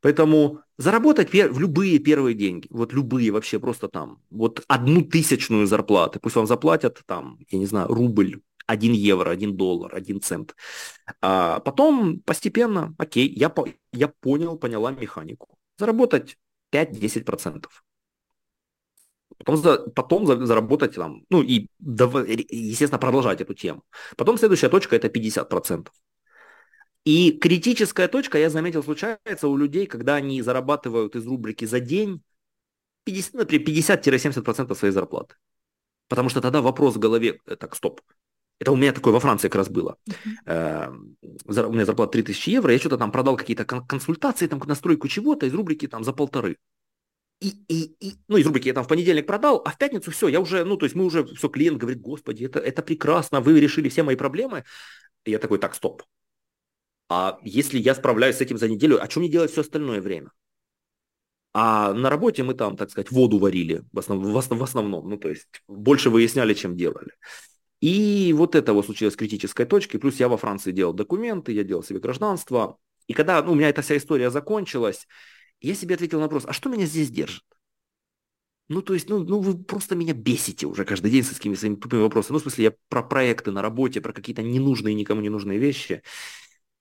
Поэтому заработать в любые первые деньги, вот любые вообще просто там, вот одну тысячную зарплаты, пусть вам заплатят там, я не знаю, рубль, 1 евро, 1 доллар, 1 цент. А потом постепенно, окей, я, я понял, поняла механику. Заработать 5-10%. Потом, за, потом за, заработать там, ну и, естественно, продолжать эту тему. Потом следующая точка это 50%. И критическая точка, я заметил, случается у людей, когда они зарабатывают из рубрики за день 50, например, 50-70% своей зарплаты. Потому что тогда вопрос в голове, э, так, стоп, это у меня такое во Франции как раз было. Uh-huh. У меня зарплата 3000 евро, я что-то там продал какие-то консультации, там настройку чего-то из рубрики там за полторы. И, и, и, ну, из рубрики я там в понедельник продал, а в пятницу все, я уже, ну, то есть мы уже, все, клиент говорит, господи, это, это прекрасно, вы решили все мои проблемы. И я такой, так, стоп. А если я справляюсь с этим за неделю, а что мне делать все остальное время? А на работе мы там, так сказать, воду варили в, основ, в, основ, в основном, ну, то есть больше выясняли, чем делали. И вот это вот случилось критической точкой. Плюс я во Франции делал документы, я делал себе гражданство. И когда ну, у меня эта вся история закончилась, я себе ответил на вопрос, а что меня здесь держит? Ну, то есть, ну, ну, вы просто меня бесите уже каждый день с какими своими тупыми вопросами. Ну, в смысле, я про проекты на работе, про какие-то ненужные никому не нужные вещи.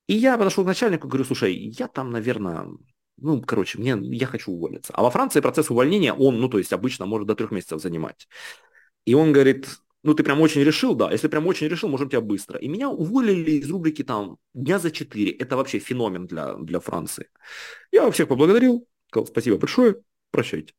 И я подошел к начальнику, говорю, слушай, я там, наверное, ну, короче, мне, я хочу уволиться. А во Франции процесс увольнения, он, ну, то есть, обычно может до трех месяцев занимать. И он говорит, ну, ты прям очень решил, да, если прям очень решил, можем тебя быстро. И меня уволили из рубрики там дня за четыре. Это вообще феномен для, для Франции. Я всех поблагодарил, сказал спасибо большое, прощайте.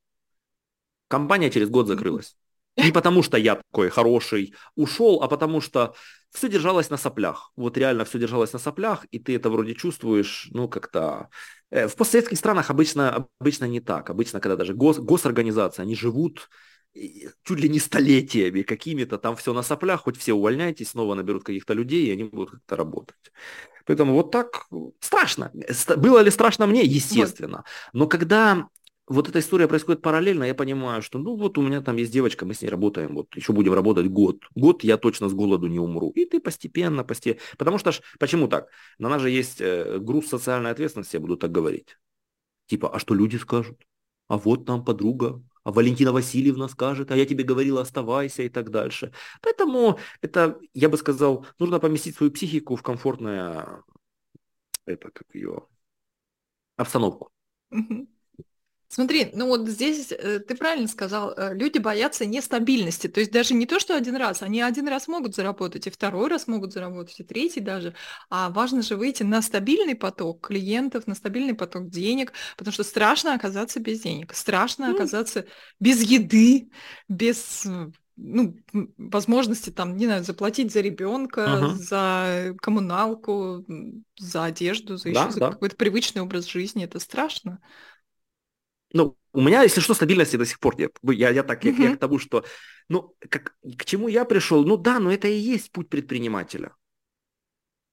Компания через год закрылась. Не потому что я такой хороший ушел, а потому что все держалось на соплях. Вот реально все держалось на соплях, и ты это вроде чувствуешь, ну, как-то... Э, в постсоветских странах обычно, обычно не так. Обычно, когда даже гос, госорганизации, они живут чуть ли не столетиями какими-то, там все на соплях, хоть все увольняйтесь, снова наберут каких-то людей, и они будут как-то работать. Поэтому вот так страшно. Было ли страшно мне? Естественно. Но когда вот эта история происходит параллельно, я понимаю, что ну вот у меня там есть девочка, мы с ней работаем, вот еще будем работать год. Год я точно с голоду не умру. И ты постепенно, постепенно. Потому что ж, почему так? На нас же есть э, груз социальной ответственности, я буду так говорить. Типа, а что люди скажут? А вот там подруга, а Валентина Васильевна скажет, а я тебе говорила, оставайся и так дальше. Поэтому это, я бы сказал, нужно поместить свою психику в комфортное, это как ее, обстановку. Угу. Смотри, ну вот здесь э, ты правильно сказал, э, люди боятся нестабильности. То есть даже не то, что один раз, они один раз могут заработать, и второй раз могут заработать, и третий даже. А важно же выйти на стабильный поток клиентов, на стабильный поток денег, потому что страшно оказаться без денег, страшно mm. оказаться без еды, без ну, возможности там, не знаю, заплатить за ребенка, uh-huh. за коммуналку, за одежду, за да, еще за да. какой-то привычный образ жизни. Это страшно. Ну, у меня, если что, стабильности до сих пор нет. Я, я так, я, я к тому, что, ну, как, к чему я пришел? Ну да, но это и есть путь предпринимателя.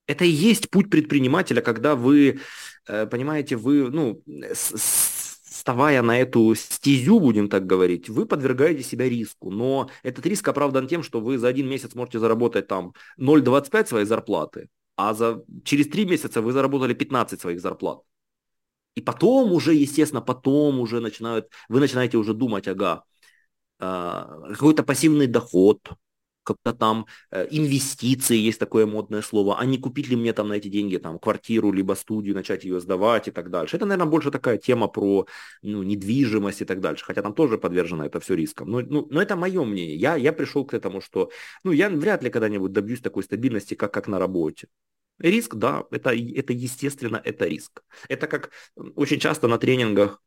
Это и есть путь предпринимателя, когда вы, э, понимаете, вы, ну, вставая на эту стезю, будем так говорить, вы подвергаете себя риску. Но этот риск оправдан тем, что вы за один месяц можете заработать там 0,25 своей зарплаты, а за, через три месяца вы заработали 15 своих зарплат. И потом уже, естественно, потом уже начинают, вы начинаете уже думать, ага, а, какой-то пассивный доход, как-то там э, инвестиции, есть такое модное слово, а не купить ли мне там на эти деньги там квартиру, либо студию, начать ее сдавать и так дальше. Это, наверное, больше такая тема про ну, недвижимость и так дальше, хотя там тоже подвержено это все рискам. Но, ну, но это мое мнение. Я, я пришел к этому, что ну, я вряд ли когда-нибудь добьюсь такой стабильности, как, как на работе. Риск, да, это, это естественно, это риск. Это как очень часто на тренингах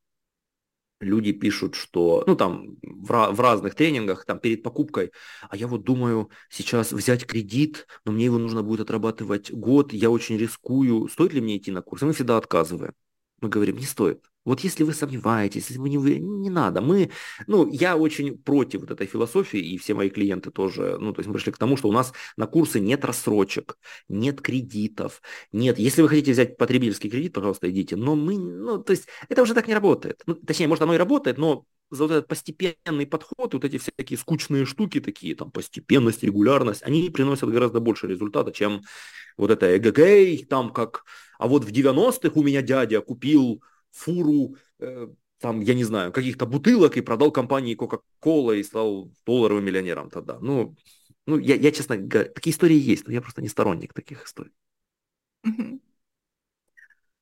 люди пишут, что, ну там в, в разных тренингах, там перед покупкой, а я вот думаю сейчас взять кредит, но мне его нужно будет отрабатывать год, я очень рискую, стоит ли мне идти на курс? И мы всегда отказываем. Мы говорим, не стоит. Вот если вы сомневаетесь, если вы не, не надо. Мы, ну, я очень против вот этой философии, и все мои клиенты тоже, ну, то есть мы пришли к тому, что у нас на курсы нет рассрочек, нет кредитов, нет. Если вы хотите взять потребительский кредит, пожалуйста, идите. Но мы, ну, то есть это уже так не работает. Ну, точнее, может, оно и работает, но за вот этот постепенный подход, вот эти всякие скучные штуки такие, там, постепенность, регулярность, они приносят гораздо больше результата, чем вот это эгэгэй, там как, а вот в 90-х у меня дядя купил фуру э, там, я не знаю, каких-то бутылок и продал компании Coca-Cola и стал долларовым миллионером тогда. Ну, ну я, я, честно говоря, такие истории есть, но я просто не сторонник таких историй.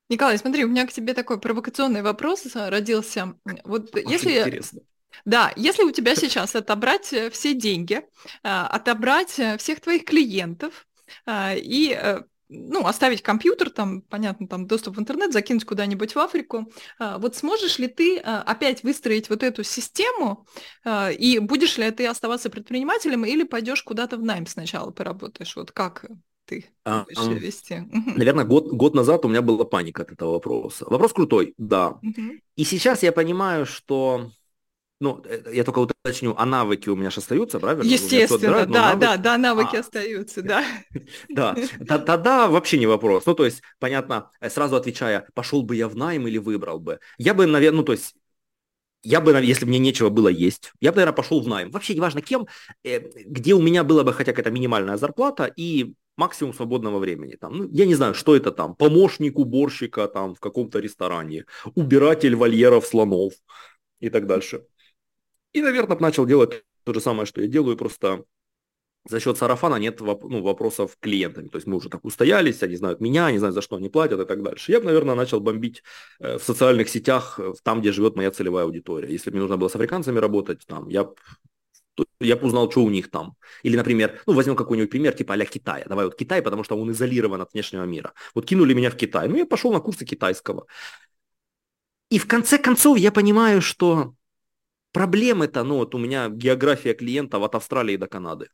Николай, смотри, у меня к тебе такой провокационный вопрос родился. Вот Очень если... Интересно. Да, если у тебя сейчас отобрать э, все деньги, а, отобрать э, всех твоих клиентов и э, ну, оставить компьютер, там, понятно, там доступ в интернет, закинуть куда-нибудь в Африку. А, вот сможешь ли ты опять выстроить вот эту систему, и будешь ли ты оставаться предпринимателем, или пойдешь куда-то в найм сначала поработаешь? Вот как ты а, а, вести? Наверное, год, год назад у меня была паника от этого вопроса. Вопрос крутой, да. Угу. И сейчас я понимаю, что ну, э, я только уточню, а навыки у меня же остаются, правильно? Естественно, отбирают, да, навыки... да, да, навыки а, остаются, да. Да, тогда вообще не вопрос. Ну, то есть, понятно, э, сразу отвечая, пошел бы я в найм или выбрал бы. Я бы, наверное, ну, то есть, я бы, если мне нечего было есть, я бы, наверное, пошел в найм. Вообще, неважно кем, э, где у меня была бы хотя какая-то минимальная зарплата и максимум свободного времени. Там, ну, я не знаю, что это там, помощник уборщика там в каком-то ресторане, убиратель вольеров слонов и так дальше. И, наверное, начал делать то же самое, что я делаю, просто за счет сарафана нет ну, вопросов клиентами. То есть мы уже так устоялись, они знают меня, они знают, за что они платят и так дальше. Я бы, наверное, начал бомбить э, в социальных сетях, э, там, где живет моя целевая аудитория. Если бы мне нужно было с африканцами работать, там, я я бы узнал, что у них там. Или, например, ну, возьмем какой-нибудь пример, типа а Китая. Давай вот Китай, потому что он изолирован от внешнего мира. Вот кинули меня в Китай. Ну, я пошел на курсы китайского. И в конце концов я понимаю, что Проблемы-то, ну вот у меня география клиентов от Австралии до Канады.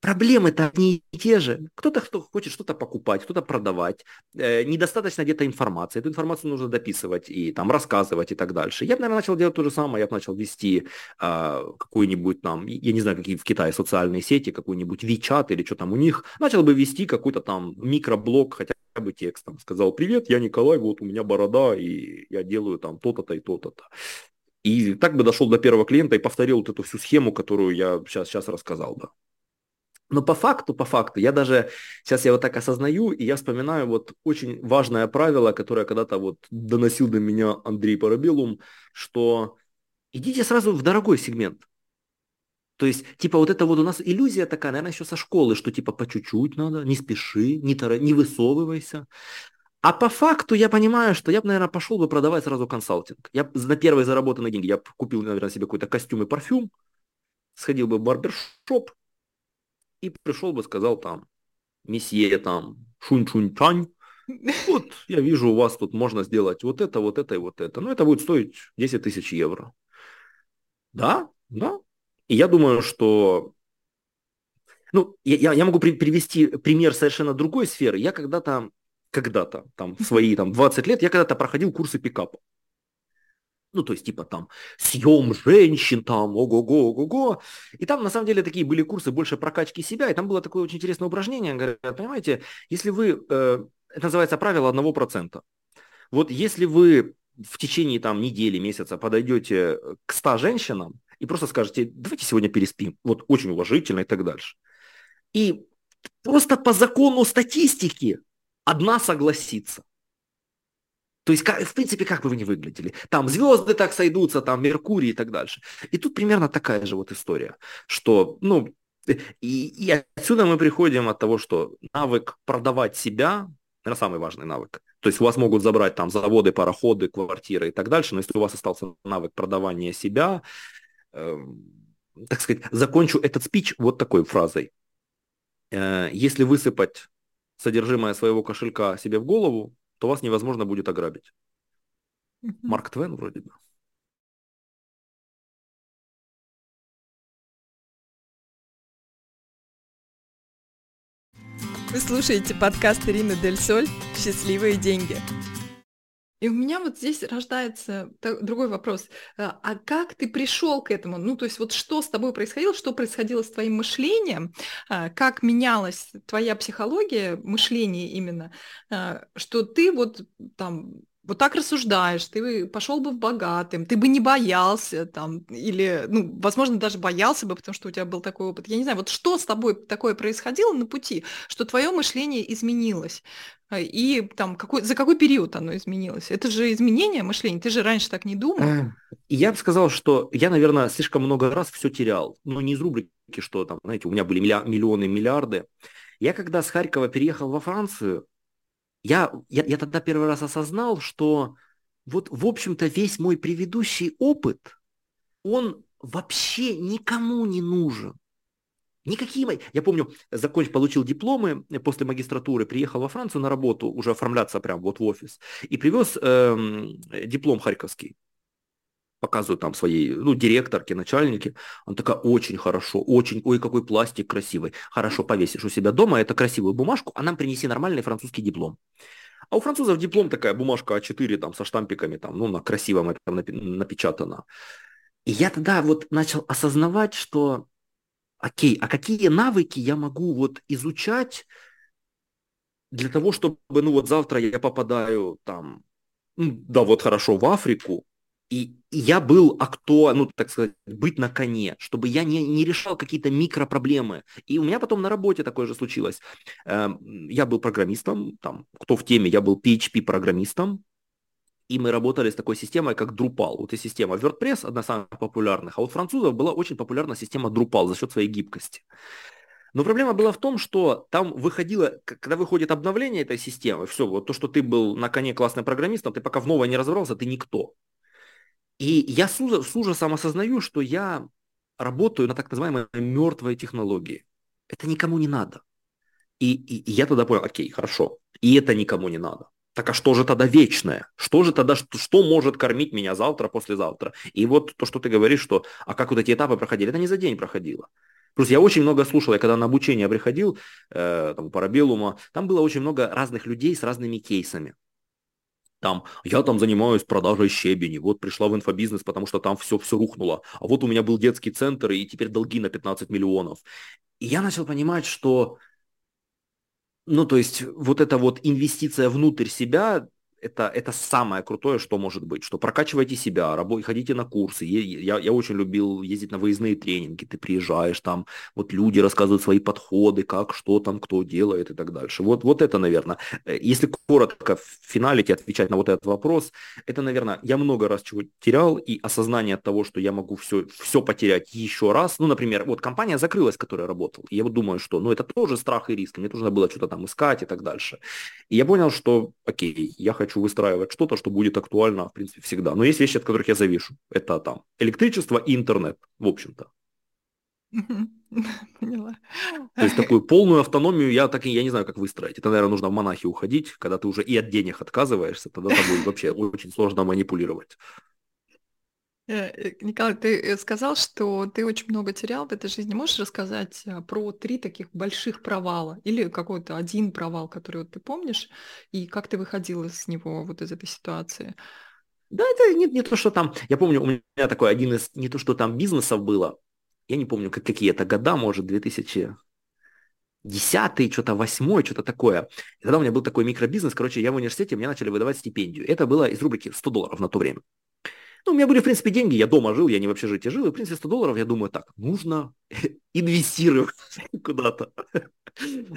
Проблемы-то одни и те же. Кто-то кто хочет что-то покупать, кто-то продавать. Э, недостаточно где-то информации. Эту информацию нужно дописывать и там рассказывать и так дальше. Я бы, наверное, начал делать то же самое. Я бы начал вести э, какую-нибудь там, я не знаю, какие в Китае социальные сети, какой-нибудь WeChat или что там у них. Начал бы вести какой-то там микроблог, хотя бы текстом. Сказал, привет, я Николай, вот у меня борода, и я делаю там то-то-то и то-то-то. И так бы дошел до первого клиента и повторил вот эту всю схему, которую я сейчас, сейчас рассказал бы. Но по факту, по факту, я даже, сейчас я вот так осознаю, и я вспоминаю вот очень важное правило, которое когда-то вот доносил до меня Андрей Парабелум, что идите сразу в дорогой сегмент. То есть, типа, вот это вот у нас иллюзия такая, наверное, еще со школы, что типа по чуть-чуть надо, не спеши, не, тара, не высовывайся. А по факту я понимаю, что я бы, наверное, пошел бы продавать сразу консалтинг. Я на первые заработанные деньги, я купил, наверное, себе какой-то костюм и парфюм, сходил бы в барбершоп и пришел бы, сказал там, месье там, шунь-шунь-чань, вот я вижу, у вас тут можно сделать вот это, вот это и вот это. Но это будет стоить 10 тысяч евро. Да, да. И я думаю, что... Ну, я, я могу привести пример совершенно другой сферы. Я когда-то когда-то, там, в свои там, 20 лет, я когда-то проходил курсы пикапа. Ну, то есть, типа, там, съем женщин, там, ого-го, ого-го. И там, на самом деле, такие были курсы больше прокачки себя. И там было такое очень интересное упражнение. Говорят, понимаете, если вы, э, это называется правило одного процента. Вот если вы в течение там недели, месяца подойдете к 100 женщинам и просто скажете, давайте сегодня переспим, вот очень уважительно и так дальше. И просто по закону статистики одна согласится. То есть, в принципе, как бы вы ни выглядели. Там звезды так сойдутся, там Меркурий и так дальше. И тут примерно такая же вот история, что, ну, и, и отсюда мы приходим от того, что навык продавать себя, наверное, самый важный навык. То есть у вас могут забрать там заводы, пароходы, квартиры и так дальше, но если у вас остался навык продавания себя, э, так сказать, закончу этот спич вот такой фразой. Э, если высыпать содержимое своего кошелька себе в голову, то вас невозможно будет ограбить. Марк Твен вроде бы. Вы слушаете подкаст Ирины Дель Соль «Счастливые деньги». И у меня вот здесь рождается другой вопрос. А, а как ты пришел к этому? Ну, то есть вот что с тобой происходило, что происходило с твоим мышлением, а, как менялась твоя психология, мышление именно, а, что ты вот там вот так рассуждаешь, ты пошел бы в богатым, ты бы не боялся там, или, ну, возможно, даже боялся бы, потому что у тебя был такой опыт. Я не знаю, вот что с тобой такое происходило на пути, что твое мышление изменилось? А, и там какой, за какой период оно изменилось? Это же изменение мышления, ты же раньше так не думал. Э, я бы сказал, что я, наверное, слишком много раз все терял. Но не из рубрики, что там, знаете, у меня были миллионы, миллиарды. Я когда с Харькова переехал во Францию, я, я, я тогда первый раз осознал, что вот, в общем-то, весь мой предыдущий опыт, он вообще никому не нужен. Никакие мои... Я помню, закончил, получил дипломы после магистратуры, приехал во Францию на работу, уже оформляться прям вот в офис, и привез эм, диплом харьковский показывают там своей, ну, директорке, начальнике. Он такая, очень хорошо, очень, ой, какой пластик красивый. Хорошо, повесишь у себя дома это красивую бумажку, а нам принеси нормальный французский диплом. А у французов диплом такая бумажка А4 там со штампиками, там, ну, на красивом это напечатано. И я тогда вот начал осознавать, что, окей, а какие навыки я могу вот изучать для того, чтобы, ну, вот завтра я попадаю там, да, вот хорошо, в Африку, и, я был а кто, ну, так сказать, быть на коне, чтобы я не, не решал какие-то микропроблемы. И у меня потом на работе такое же случилось. Эм, я был программистом, там, кто в теме, я был PHP-программистом, и мы работали с такой системой, как Drupal. Вот и система WordPress, одна из самых популярных, а вот французов была очень популярна система Drupal за счет своей гибкости. Но проблема была в том, что там выходило, когда выходит обновление этой системы, все, вот то, что ты был на коне классным программистом, ты пока в новое не разобрался, ты никто. И я с, ужасом осознаю, что я работаю на так называемой мертвой технологии. Это никому не надо. И, и, и я тогда понял, окей, хорошо, и это никому не надо. Так а что же тогда вечное? Что же тогда, что, что может кормить меня завтра, послезавтра? И вот то, что ты говоришь, что, а как вот эти этапы проходили, это не за день проходило. Плюс я очень много слушал, я когда на обучение приходил, э, там, Парабеллума, там было очень много разных людей с разными кейсами там, я там занимаюсь продажей щебени, вот пришла в инфобизнес, потому что там все, все рухнуло, а вот у меня был детский центр, и теперь долги на 15 миллионов. И я начал понимать, что, ну, то есть, вот эта вот инвестиция внутрь себя, это, это самое крутое, что может быть, что прокачивайте себя, работ, ходите на курсы. Я, я очень любил ездить на выездные тренинги, ты приезжаешь, там вот люди рассказывают свои подходы, как, что там, кто делает и так дальше. Вот, вот это, наверное, э, если коротко в финале отвечать на вот этот вопрос, это, наверное, я много раз чего терял, и осознание того, что я могу все, все потерять еще раз. Ну, например, вот компания закрылась, которая работала, и я вот думаю, что, ну, это тоже страх и риск, мне нужно было что-то там искать и так дальше. И я понял, что, окей, я хочу хочу выстраивать что-то, что будет актуально, в принципе, всегда. Но есть вещи, от которых я завишу. Это там электричество и интернет, в общем-то. Поняла. То есть такую полную автономию я так и я не знаю, как выстроить. Это, наверное, нужно в монахи уходить, когда ты уже и от денег отказываешься, тогда тобой вообще очень сложно манипулировать. Э, э, Николай, ты э, сказал, что ты очень много терял в этой жизни. Можешь рассказать про три таких больших провала или какой-то один провал, который вот ты помнишь, и как ты выходил из него, вот из этой ситуации? Да, это не, не то, что там... Я помню, у меня такой один из... Не то, что там бизнесов было. Я не помню, как, какие это года, может, 2000 десятый, что-то восьмой, что-то такое. И тогда у меня был такой микробизнес, короче, я в университете, мне начали выдавать стипендию. Это было из рубрики 100 долларов на то время. Ну, у меня были, в принципе, деньги, я дома жил, я не в общежитии жил, и, в принципе, 100 долларов, я думаю, так, нужно инвестировать куда-то.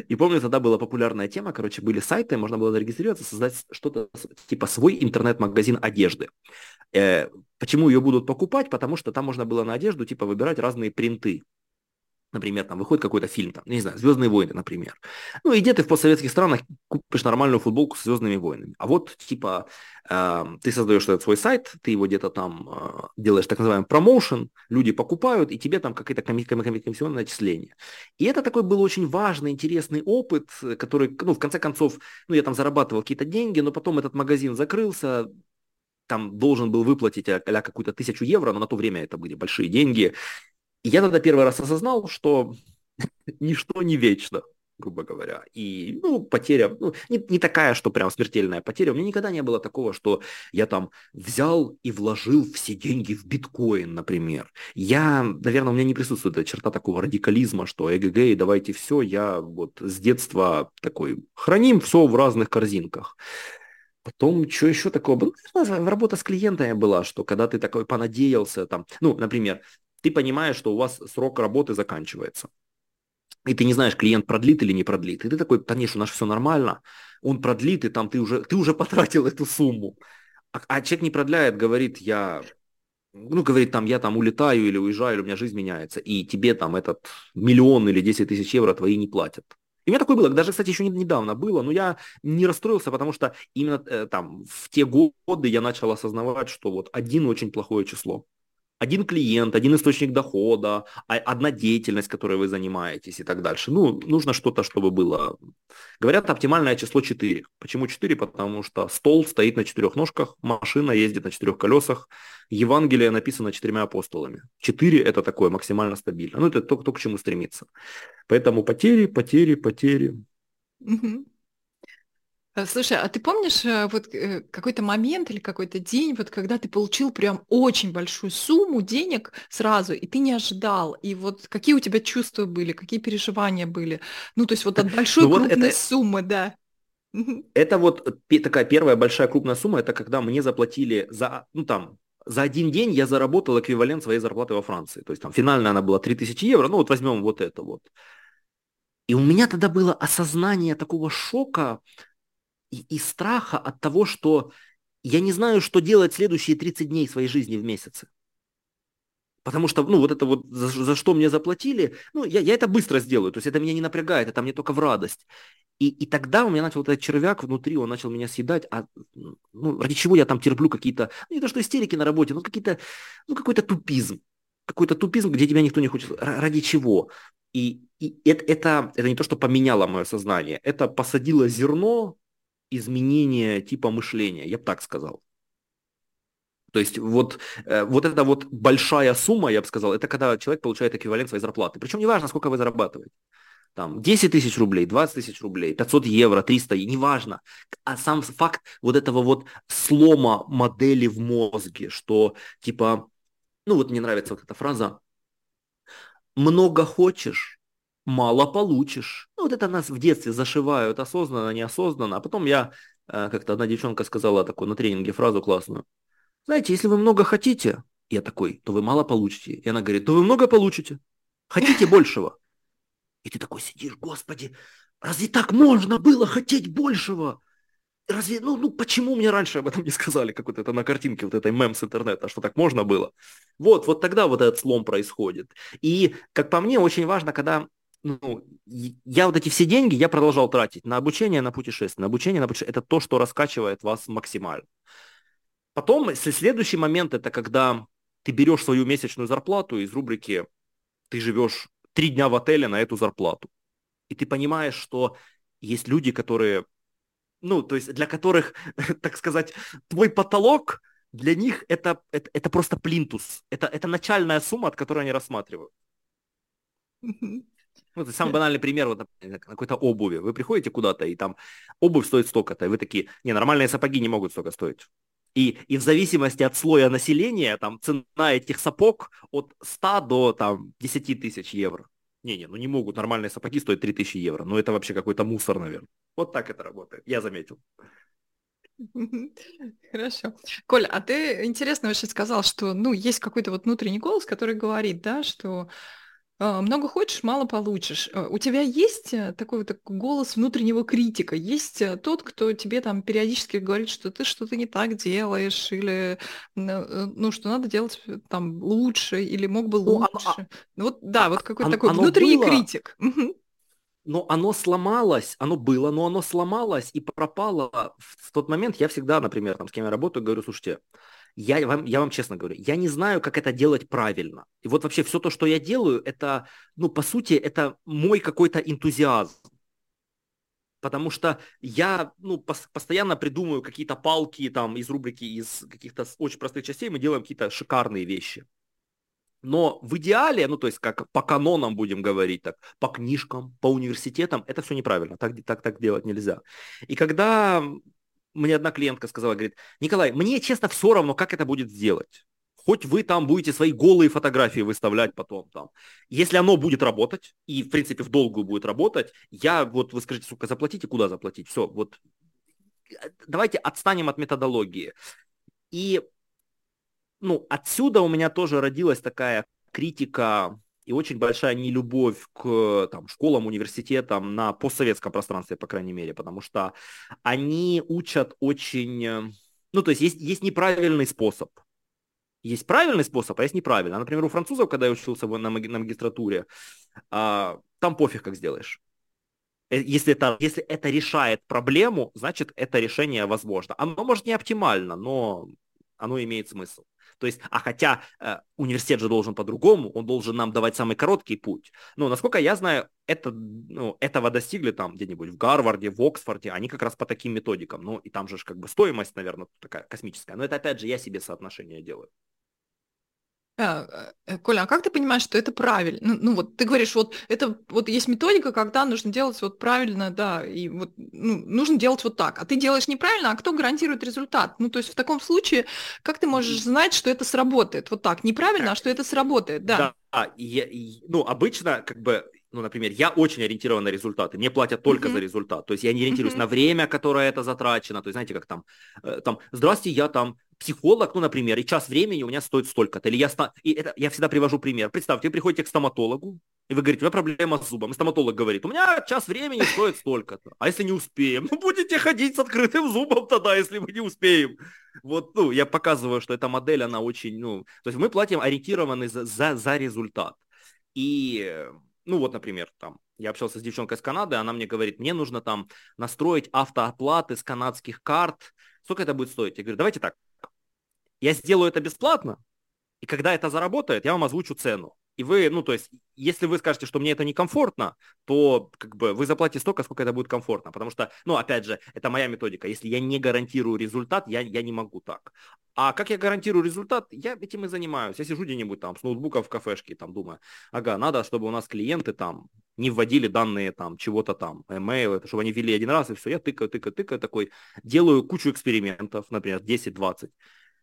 И помню, тогда была популярная тема, короче, были сайты, можно было зарегистрироваться, создать что-то типа свой интернет-магазин одежды. Э, почему ее будут покупать? Потому что там можно было на одежду типа выбирать разные принты. Например, там выходит какой-то фильм, там, не знаю, Звездные войны, например. Ну, и где ты в постсоветских странах купишь нормальную футболку с Звездными войнами. А вот, типа, э, ты создаешь этот свой сайт, ты его где-то там э, делаешь так называемый промоушен, люди покупают, и тебе там какие-то комиссионные отчисления. И это такой был очень важный, интересный опыт, который, ну, в конце концов, ну, я там зарабатывал какие-то деньги, но потом этот магазин закрылся, там должен был выплатить а какую-то тысячу евро, но на то время это были большие деньги я тогда первый раз осознал, что ничто не вечно, грубо говоря. И, ну, потеря, ну, не, не такая, что прям смертельная потеря. У меня никогда не было такого, что я там взял и вложил все деньги в биткоин, например. Я, наверное, у меня не присутствует эта черта такого радикализма, что эгг, давайте все, я вот с детства такой, храним все в разных корзинках. Потом, что еще такого было? Ну, работа с клиентами была, что когда ты такой понадеялся, там, ну, например, ты понимаешь, что у вас срок работы заканчивается. И ты не знаешь, клиент продлит или не продлит. И ты такой, конечно, у нас все нормально. Он продлит, и там ты уже, ты уже потратил эту сумму. А, а человек не продляет, говорит, я, ну, говорит, там, я там улетаю или уезжаю, или у меня жизнь меняется. И тебе там этот миллион или 10 тысяч евро твои не платят. И у меня такое было, даже, кстати, еще недавно было, но я не расстроился, потому что именно э, там в те годы я начал осознавать, что вот один очень плохое число один клиент, один источник дохода, а, одна деятельность, которой вы занимаетесь и так дальше. Ну, нужно что-то, чтобы было. Говорят, оптимальное число 4. Почему 4? Потому что стол стоит на четырех ножках, машина ездит на четырех колесах, Евангелие написано четырьмя апостолами. 4 это такое максимально стабильно. Ну, это то, то к чему стремиться. Поэтому потери, потери, потери. Угу. Э, слушай, а ты помнишь э, вот э, какой-то момент или какой-то день, вот когда ты получил прям очень большую сумму денег сразу, и ты не ожидал, и вот какие у тебя чувства были, какие переживания были? Ну, то есть вот от большой ну, крупной вот это... суммы, да. Это вот такая первая большая крупная сумма, это когда мне заплатили за, ну там, за один день я заработал эквивалент своей зарплаты во Франции. То есть там финальная она была 3000 евро, ну вот возьмем вот это вот. И у меня тогда было осознание такого шока, и, и страха от того, что я не знаю, что делать следующие 30 дней своей жизни в месяце. Потому что, ну, вот это вот, за, за что мне заплатили, ну, я, я это быстро сделаю, то есть это меня не напрягает, это мне только в радость. И, и тогда у меня начал вот этот червяк внутри, он начал меня съедать, а ну, ради чего я там терплю какие-то, ну, не то что истерики на работе, но какие-то, ну, какой-то тупизм. Какой-то тупизм, где тебя никто не хочет. Ради чего? И, и это, это, это не то, что поменяло мое сознание, это посадило зерно изменение типа мышления, я бы так сказал. То есть вот, э, вот эта вот большая сумма, я бы сказал, это когда человек получает эквивалент своей зарплаты. Причем неважно, сколько вы зарабатываете. Там 10 тысяч рублей, 20 тысяч рублей, 500 евро, 300, неважно. А сам факт вот этого вот слома модели в мозге, что типа, ну вот мне нравится вот эта фраза, много хочешь, мало получишь. Ну, вот это нас в детстве зашивают осознанно, неосознанно. А потом я, э, как-то одна девчонка сказала такую на тренинге фразу классную. Знаете, если вы много хотите, я такой, то вы мало получите. И она говорит, то вы много получите. Хотите большего. И ты такой сидишь, господи, разве так можно было хотеть большего? Разве, ну, ну, почему мне раньше об этом не сказали, как вот это на картинке вот этой мем с интернета, что так можно было? Вот, вот тогда вот этот слом происходит. И, как по мне, очень важно, когда ну, я вот эти все деньги я продолжал тратить на обучение, на путешествие, на обучение, на путешествие. Это то, что раскачивает вас максимально. Потом следующий момент это когда ты берешь свою месячную зарплату из рубрики ты живешь три дня в отеле на эту зарплату. И ты понимаешь, что есть люди, которые, ну, то есть для которых, так сказать, твой потолок, для них это, это, это просто плинтус. Это, это начальная сумма, от которой они рассматривают. Ну, это самый банальный пример вот на какой-то обуви. Вы приходите куда-то, и там обувь стоит столько-то, и вы такие, не, нормальные сапоги не могут столько стоить. И, и в зависимости от слоя населения, там, цена этих сапог от 100 до, там, 10 тысяч евро. Не-не, ну не могут нормальные сапоги стоить 3000 евро. Ну это вообще какой-то мусор, наверное. Вот так это работает, я заметил. Хорошо. Коля, а ты интересно вообще сказал, что, ну, есть какой-то вот внутренний голос, который говорит, да, что много хочешь, мало получишь. А, у тебя есть э, такой вот голос внутреннего критика? Есть э, тот, кто тебе там периодически говорит, что ты что-то не так делаешь, или э, ну, что надо делать там лучше, или мог бы ну, а, лучше. Ну, вот да, вот какой-то такой внутренний было, критик. Но оно сломалось, оно было, но оно сломалось и пропало в тот момент. Я всегда, например, там, с кем я работаю, говорю, слушайте, я вам, я вам честно говорю, я не знаю, как это делать правильно. И вот вообще все то, что я делаю, это, ну, по сути, это мой какой-то энтузиазм. Потому что я ну, пос- постоянно придумываю какие-то палки там из рубрики, из каких-то очень простых частей, мы делаем какие-то шикарные вещи. Но в идеале, ну то есть как по канонам будем говорить, так, по книжкам, по университетам, это все неправильно, так, так, так делать нельзя. И когда мне одна клиентка сказала, говорит, Николай, мне честно все равно, как это будет сделать. Хоть вы там будете свои голые фотографии выставлять потом там. Если оно будет работать, и в принципе в долгую будет работать, я вот, вы скажите, сука, заплатите, куда заплатить? Все, вот давайте отстанем от методологии. И ну, отсюда у меня тоже родилась такая критика и очень большая нелюбовь к там, школам, университетам на постсоветском пространстве, по крайней мере, потому что они учат очень... Э, ну, то есть есть, есть неправильный способ. Есть правильный способ, а есть неправильный. Например, у французов, когда я учился на, на магистратуре, а, там пофиг, как сделаешь. Э, если это, если это решает проблему, значит, это решение возможно. Оно может не оптимально, но оно имеет смысл. То есть, а хотя э, университет же должен по-другому, он должен нам давать самый короткий путь. Но насколько я знаю, это, ну, этого достигли там где-нибудь в Гарварде, в Оксфорде, они как раз по таким методикам. Ну, и там же как бы стоимость, наверное, такая космическая. Но это опять же я себе соотношение делаю. Э, э, Коля, а как ты понимаешь, что это правильно? Ну, ну вот ты говоришь, вот это вот есть методика, когда нужно делать вот правильно, да, и вот ну, нужно делать вот так, а ты делаешь неправильно, а кто гарантирует результат? Ну, то есть в таком случае, как ты можешь знать, что это сработает? Вот так, неправильно, а что это сработает, да? Да, я, ну, обычно, как бы, ну, например, я очень ориентирован на результаты, мне платят только mm-hmm. за результат, то есть я не ориентируюсь mm-hmm. на время, которое это затрачено, то есть знаете, как там, э, там, здрасте, я там психолог, ну, например, и час времени у меня стоит столько-то. Или я, и это, я всегда привожу пример. Представьте, вы приходите к стоматологу, и вы говорите, у меня проблема с зубом. И стоматолог говорит, у меня час времени стоит столько-то. А если не успеем? Ну, будете ходить с открытым зубом тогда, если мы не успеем. Вот, ну, я показываю, что эта модель, она очень, ну, то есть мы платим ориентированный за, за, за результат. И, ну, вот, например, там, я общался с девчонкой из Канады, она мне говорит, мне нужно там настроить автооплаты с канадских карт. Сколько это будет стоить? Я говорю, давайте так, я сделаю это бесплатно, и когда это заработает, я вам озвучу цену. И вы, ну, то есть, если вы скажете, что мне это некомфортно, то как бы вы заплатите столько, сколько это будет комфортно. Потому что, ну, опять же, это моя методика. Если я не гарантирую результат, я, я не могу так. А как я гарантирую результат, я этим и занимаюсь. Я сижу где-нибудь там с ноутбуком в кафешке, там думаю, ага, надо, чтобы у нас клиенты там не вводили данные там чего-то там, email, чтобы они ввели один раз, и все, я тыкаю, тыкаю, тыкаю, такой, делаю кучу экспериментов, например, 10-20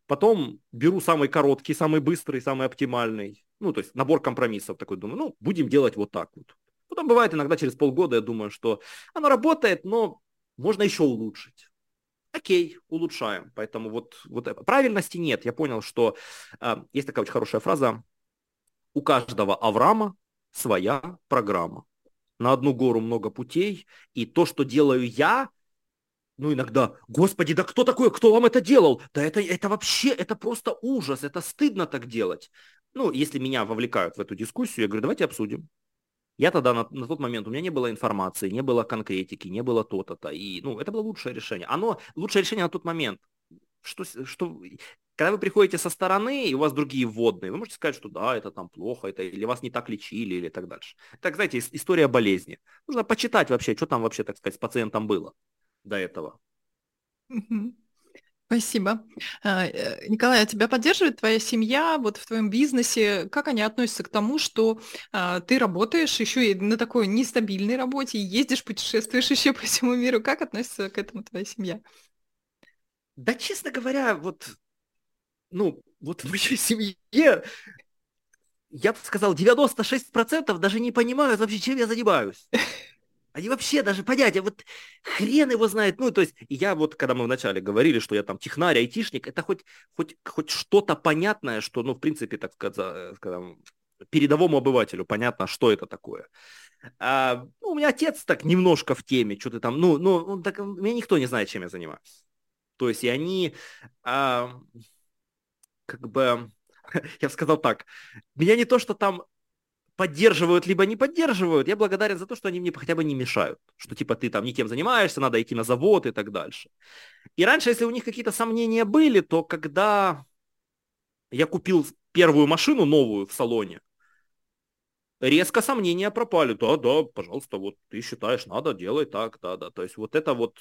Потом беру самый короткий, самый быстрый, самый оптимальный. Ну, то есть набор компромиссов такой, думаю, ну, будем делать вот так вот. Потом бывает иногда через полгода я думаю, что оно работает, но можно еще улучшить. Окей, улучшаем. Поэтому вот, вот правильности нет. Я понял, что э, есть такая очень хорошая фраза. У каждого Авраама своя программа. На одну гору много путей, и то, что делаю я, ну, иногда, господи, да кто такой, кто вам это делал? Да это, это вообще, это просто ужас, это стыдно так делать. Ну, если меня вовлекают в эту дискуссию, я говорю, давайте обсудим. Я тогда на, на тот момент, у меня не было информации, не было конкретики, не было то-то-то. И, ну, это было лучшее решение. Оно, лучшее решение на тот момент. Что, что, когда вы приходите со стороны, и у вас другие вводные, вы можете сказать, что да, это там плохо, это, или вас не так лечили, или так дальше. Так, знаете, история болезни. Нужно почитать вообще, что там вообще, так сказать, с пациентом было до этого. Спасибо. А, э, Николай, а тебя поддерживает твоя семья вот в твоем бизнесе? Как они относятся к тому, что а, ты работаешь еще и на такой нестабильной работе, ездишь, путешествуешь еще по всему миру? Как относится к этому твоя семья? Да, честно говоря, вот, ну, вот в моей семье, я бы сказал, 96% даже не понимают вообще, чем я занимаюсь. Они вообще даже понятия, вот хрен его знает. Ну, то есть, я вот, когда мы вначале говорили, что я там технарь, айтишник, это хоть, хоть, хоть что-то понятное, что, ну, в принципе, так сказать, передовому обывателю понятно, что это такое. А, ну, у меня отец так немножко в теме, что ты там, ну, ну, так, меня никто не знает, чем я занимаюсь. То есть, и они, а, как бы, я бы сказал так, меня не то, что там поддерживают, либо не поддерживают, я благодарен за то, что они мне хотя бы не мешают. Что типа ты там не тем занимаешься, надо идти на завод и так дальше. И раньше, если у них какие-то сомнения были, то когда я купил первую машину новую в салоне, резко сомнения пропали. Да, да, пожалуйста, вот ты считаешь, надо, делай так, да, да. То есть вот это вот,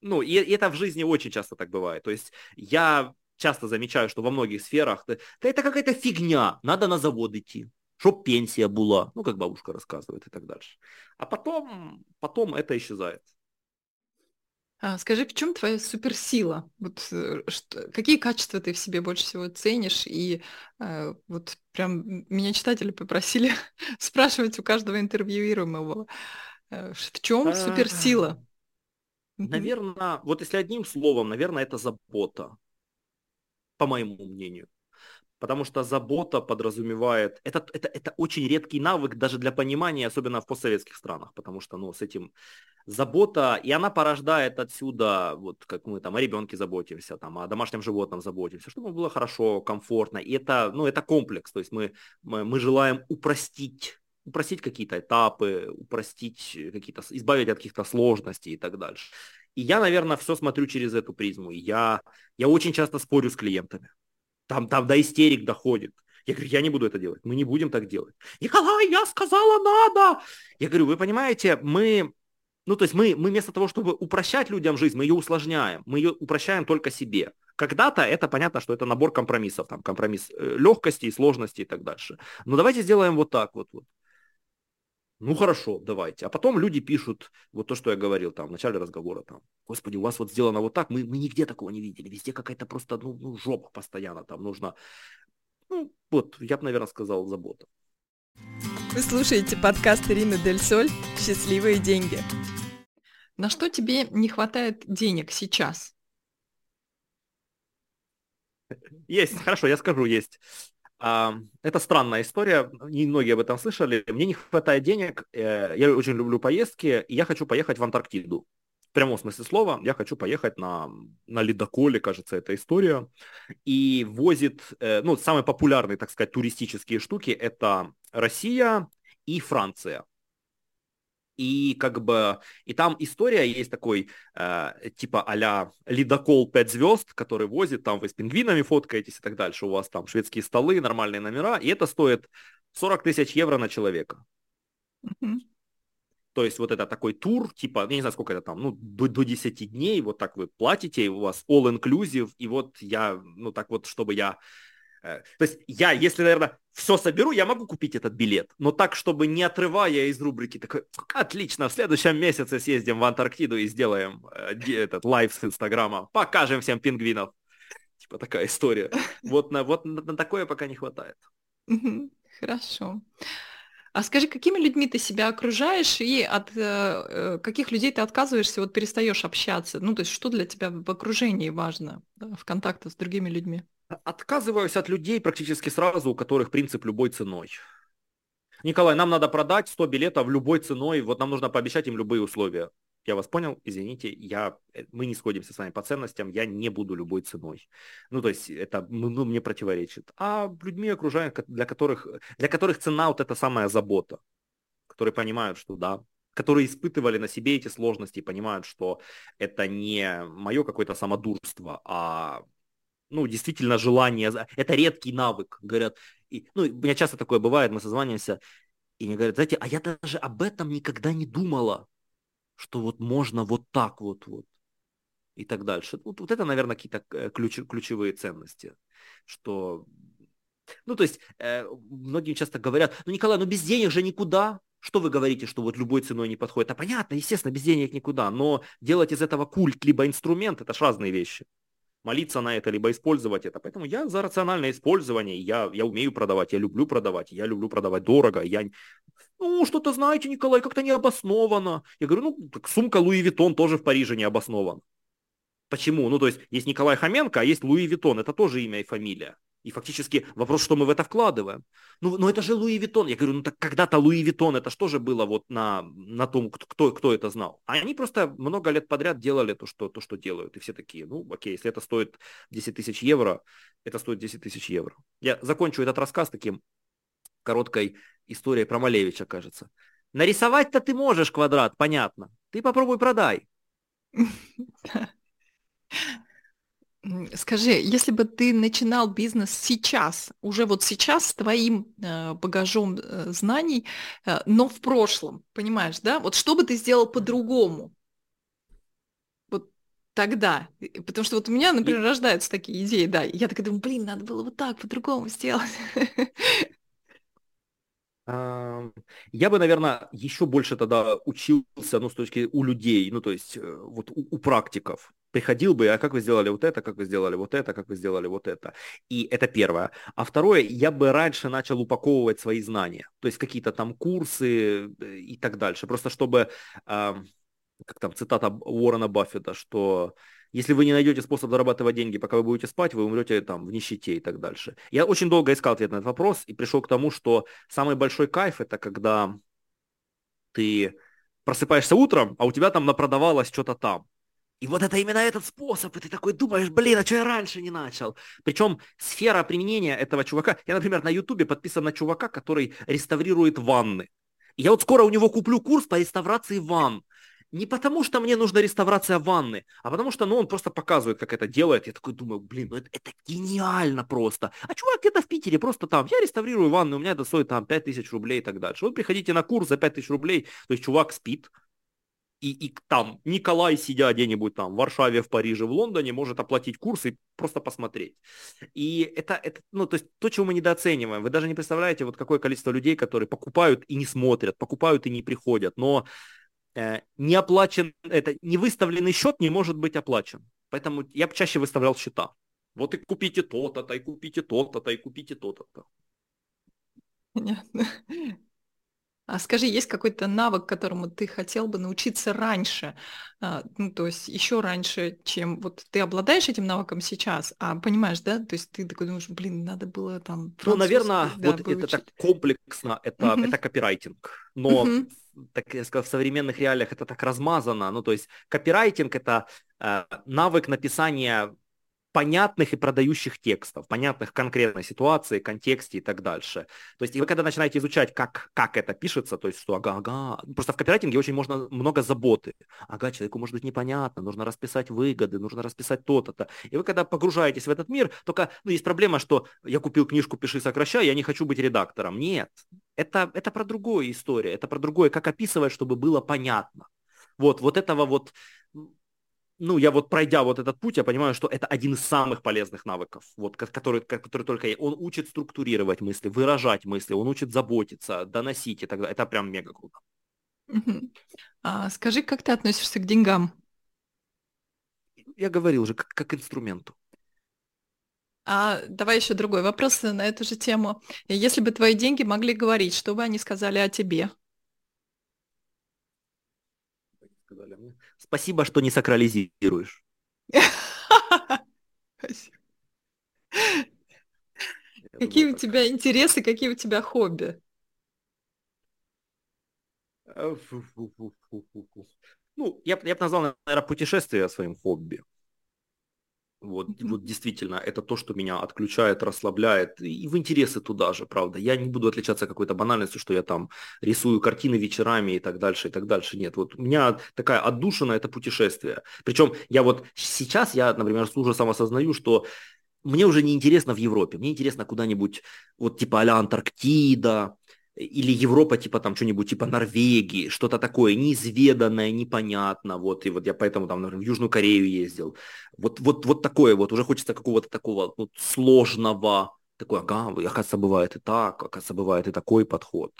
ну, и, и это в жизни очень часто так бывает. То есть я часто замечаю, что во многих сферах, да это какая-то фигня, надо на завод идти чтоб пенсия была, ну, как бабушка рассказывает и так дальше. А потом, потом это исчезает. А, скажи, в чем твоя суперсила? Вот, э, что, какие качества ты в себе больше всего ценишь? И э, вот прям меня читатели попросили спрашивать у каждого интервьюируемого, э, в чем суперсила? Наверное, вот если одним словом, наверное, это забота, по моему мнению. Потому что забота подразумевает, это, это, это очень редкий навык даже для понимания, особенно в постсоветских странах, потому что ну, с этим забота, и она порождает отсюда, вот как мы там о ребенке заботимся, там, о домашнем животном заботимся, чтобы было хорошо, комфортно, и это, ну, это комплекс, то есть мы, мы, мы желаем упростить упростить какие-то этапы, упростить какие-то, избавить от каких-то сложностей и так дальше. И я, наверное, все смотрю через эту призму. Я, я очень часто спорю с клиентами. Там, там до истерик доходит. Я говорю, я не буду это делать, мы не будем так делать. Николай, я сказала, надо. Я говорю, вы понимаете, мы, ну то есть мы, мы вместо того, чтобы упрощать людям жизнь, мы ее усложняем, мы ее упрощаем только себе. Когда-то это понятно, что это набор компромиссов, там компромисс э, легкости, сложности и так дальше. Но давайте сделаем вот так вот. вот. Ну хорошо, давайте. А потом люди пишут вот то, что я говорил там в начале разговора. Там, Господи, у вас вот сделано вот так, мы, мы нигде такого не видели. Везде какая-то просто ну, ну, жопа постоянно там нужно. Ну вот, я бы, наверное, сказал забота. Вы слушаете подкаст Ирины Дель Соль «Счастливые деньги». На что тебе не хватает денег сейчас? Есть, хорошо, я скажу, есть. Это странная история, не многие об этом слышали. Мне не хватает денег, э, я очень люблю поездки, и я хочу поехать в Антарктиду. В прямом смысле слова, я хочу поехать на, на ледоколе, кажется, эта история. И возит, э, ну, самые популярные, так сказать, туристические штуки, это Россия и Франция и как бы, и там история есть такой, э, типа а-ля ледокол 5 звезд, который возит, там вы с пингвинами фоткаетесь и так дальше, у вас там шведские столы, нормальные номера, и это стоит 40 тысяч евро на человека. Mm-hmm. То есть вот это такой тур, типа, я не знаю, сколько это там, ну, до, до 10 дней, вот так вы платите, и у вас all-inclusive, и вот я, ну, так вот, чтобы я то есть я, если, наверное, все соберу, я могу купить этот билет, но так, чтобы не отрывая из рубрики, такой, отлично, в следующем месяце съездим в Антарктиду и сделаем э, этот live с Инстаграма, покажем всем пингвинов. Типа такая история. Вот на, вот на, на такое пока не хватает. Хорошо. А скажи, какими людьми ты себя окружаешь и от э, э, каких людей ты отказываешься, вот перестаешь общаться? Ну, то есть что для тебя в окружении важно, да, в контактах с другими людьми? Отказываюсь от людей практически сразу, у которых принцип любой ценой. Николай, нам надо продать 100 билетов любой ценой, вот нам нужно пообещать им любые условия. Я вас понял, извините, я, э, мы не сходимся с вами по ценностям, я не буду любой ценой. Ну, то есть это ну, ну мне противоречит. А людьми окружаем, для которых, для которых цена вот эта самая забота, которые понимают, что да, которые испытывали на себе эти сложности и понимают, что это не мое какое-то самодурство, а ну, действительно желание, это редкий навык, говорят. И, ну, у меня часто такое бывает, мы созваниваемся, и мне говорят, знаете, а я даже об этом никогда не думала, что вот можно вот так вот, вот, и так дальше. Вот, вот это, наверное, какие-то э, ключ, ключевые ценности, что, ну, то есть, э, многим часто говорят, ну, Николай, ну, без денег же никуда, что вы говорите, что вот любой ценой не подходит? А понятно, естественно, без денег никуда, но делать из этого культ либо инструмент, это же разные вещи молиться на это, либо использовать это. Поэтому я за рациональное использование, я, я умею продавать, я люблю продавать, я люблю продавать дорого, я... Ну, что-то знаете, Николай, как-то необоснованно. Я говорю, ну, так сумка Louis Vuitton тоже в Париже не обоснован. Почему? Ну, то есть, есть Николай Хоменко, а есть Louis Vuitton, это тоже имя и фамилия. И фактически вопрос, что мы в это вкладываем. Ну, ну это же Louis Vuitton. Я говорю, ну так когда-то Louis Vuitton, это что же было вот на, на том, кто, кто это знал. А они просто много лет подряд делали то что, то, что делают. И все такие, ну окей, если это стоит 10 тысяч евро, это стоит 10 тысяч евро. Я закончу этот рассказ таким короткой историей про Малевича, кажется. Нарисовать-то ты можешь квадрат, понятно. Ты попробуй продай. Скажи, если бы ты начинал бизнес сейчас, уже вот сейчас с твоим э, багажом э, знаний, э, но в прошлом, понимаешь, да? Вот что бы ты сделал по-другому? Вот тогда. Потому что вот у меня, например, рождаются такие идеи, да. И я такая думаю, блин, надо было вот так, по-другому сделать. Я бы, наверное, еще больше тогда учился, ну, с точки у людей, ну, то есть э, вот у, у практиков. Приходил бы, а как вы сделали вот это, как вы сделали вот это, как вы сделали вот это. И это первое. А второе, я бы раньше начал упаковывать свои знания. То есть какие-то там курсы э, и так дальше. Просто чтобы как там цитата Уоррена Баффета, что если вы не найдете способ зарабатывать деньги, пока вы будете спать, вы умрете там в нищете и так дальше. Я очень долго искал ответ на этот вопрос и пришел к тому, что самый большой кайф это когда ты просыпаешься утром, а у тебя там напродавалось что-то там. И вот это именно этот способ, и ты такой думаешь, блин, а что я раньше не начал? Причем сфера применения этого чувака, я, например, на ютубе подписан на чувака, который реставрирует ванны. И я вот скоро у него куплю курс по реставрации ванн. Не потому, что мне нужна реставрация ванны, а потому что, ну, он просто показывает, как это делает. Я такой думаю, блин, ну это, это гениально просто. А чувак где-то в Питере просто там, я реставрирую ванны, у меня это стоит там 5000 рублей и так дальше. Вот приходите на курс за 5000 рублей, то есть чувак спит, и, и там Николай, сидя где-нибудь там в Варшаве, в Париже, в Лондоне, может оплатить курс и просто посмотреть. И это, это, ну, то есть то, чего мы недооцениваем. Вы даже не представляете, вот какое количество людей, которые покупают и не смотрят, покупают и не приходят. Но не оплачен, это не выставленный счет не может быть оплачен. Поэтому я бы чаще выставлял счета. Вот и купите то-то, и купите то-то, и купите то-то. Понятно. А скажи, есть какой-то навык, которому ты хотел бы научиться раньше, а, ну, то есть еще раньше, чем вот ты обладаешь этим навыком сейчас, а понимаешь, да, то есть ты такой думаешь, блин, надо было там Ну, наверное, да, вот выучить. это так комплексно, это, uh-huh. это копирайтинг, но uh-huh. так я сказал, в современных реалиях это так размазано, ну, то есть копирайтинг это э, навык написания понятных и продающих текстов, понятных конкретной ситуации, контексте и так дальше. То есть и вы когда начинаете изучать, как, как это пишется, то есть что ага, ага, просто в копирайтинге очень можно много заботы. Ага, человеку может быть непонятно, нужно расписать выгоды, нужно расписать то-то. то И вы когда погружаетесь в этот мир, только ну, есть проблема, что я купил книжку «Пиши, сокращай», я не хочу быть редактором. Нет, это, это про другую историю, это про другое, как описывать, чтобы было понятно. Вот, вот этого вот ну, я вот пройдя вот этот путь, я понимаю, что это один из самых полезных навыков, вот, который, который только он учит структурировать мысли, выражать мысли, он учит заботиться, доносить и так далее. Это прям мега круто. А, скажи, как ты относишься к деньгам? Я говорил уже, как, как к инструменту. А давай еще другой вопрос на эту же тему. Если бы твои деньги могли говорить, что бы они сказали о тебе? сказали мне. Спасибо, что не сакрализируешь. Какие у тебя интересы, какие у тебя хобби? Э, ну, я, я бы назвал, наверное, путешествие своим хобби. Вот, вот действительно, это то, что меня отключает, расслабляет, и в интересы туда же, правда. Я не буду отличаться какой-то банальностью, что я там рисую картины вечерами и так дальше, и так дальше. Нет, вот у меня такая отдушина – это путешествие. Причем я вот сейчас, я, например, с ужасом осознаю, что мне уже не интересно в Европе, мне интересно куда-нибудь, вот типа а Антарктида, или Европа, типа там что-нибудь типа Норвегии, что-то такое неизведанное, непонятно, вот, и вот я поэтому там, например, в Южную Корею ездил, вот, вот, вот такое вот, уже хочется какого-то такого вот, сложного, такой, ага, оказывается, бывает и так, оказывается, бывает и такой подход.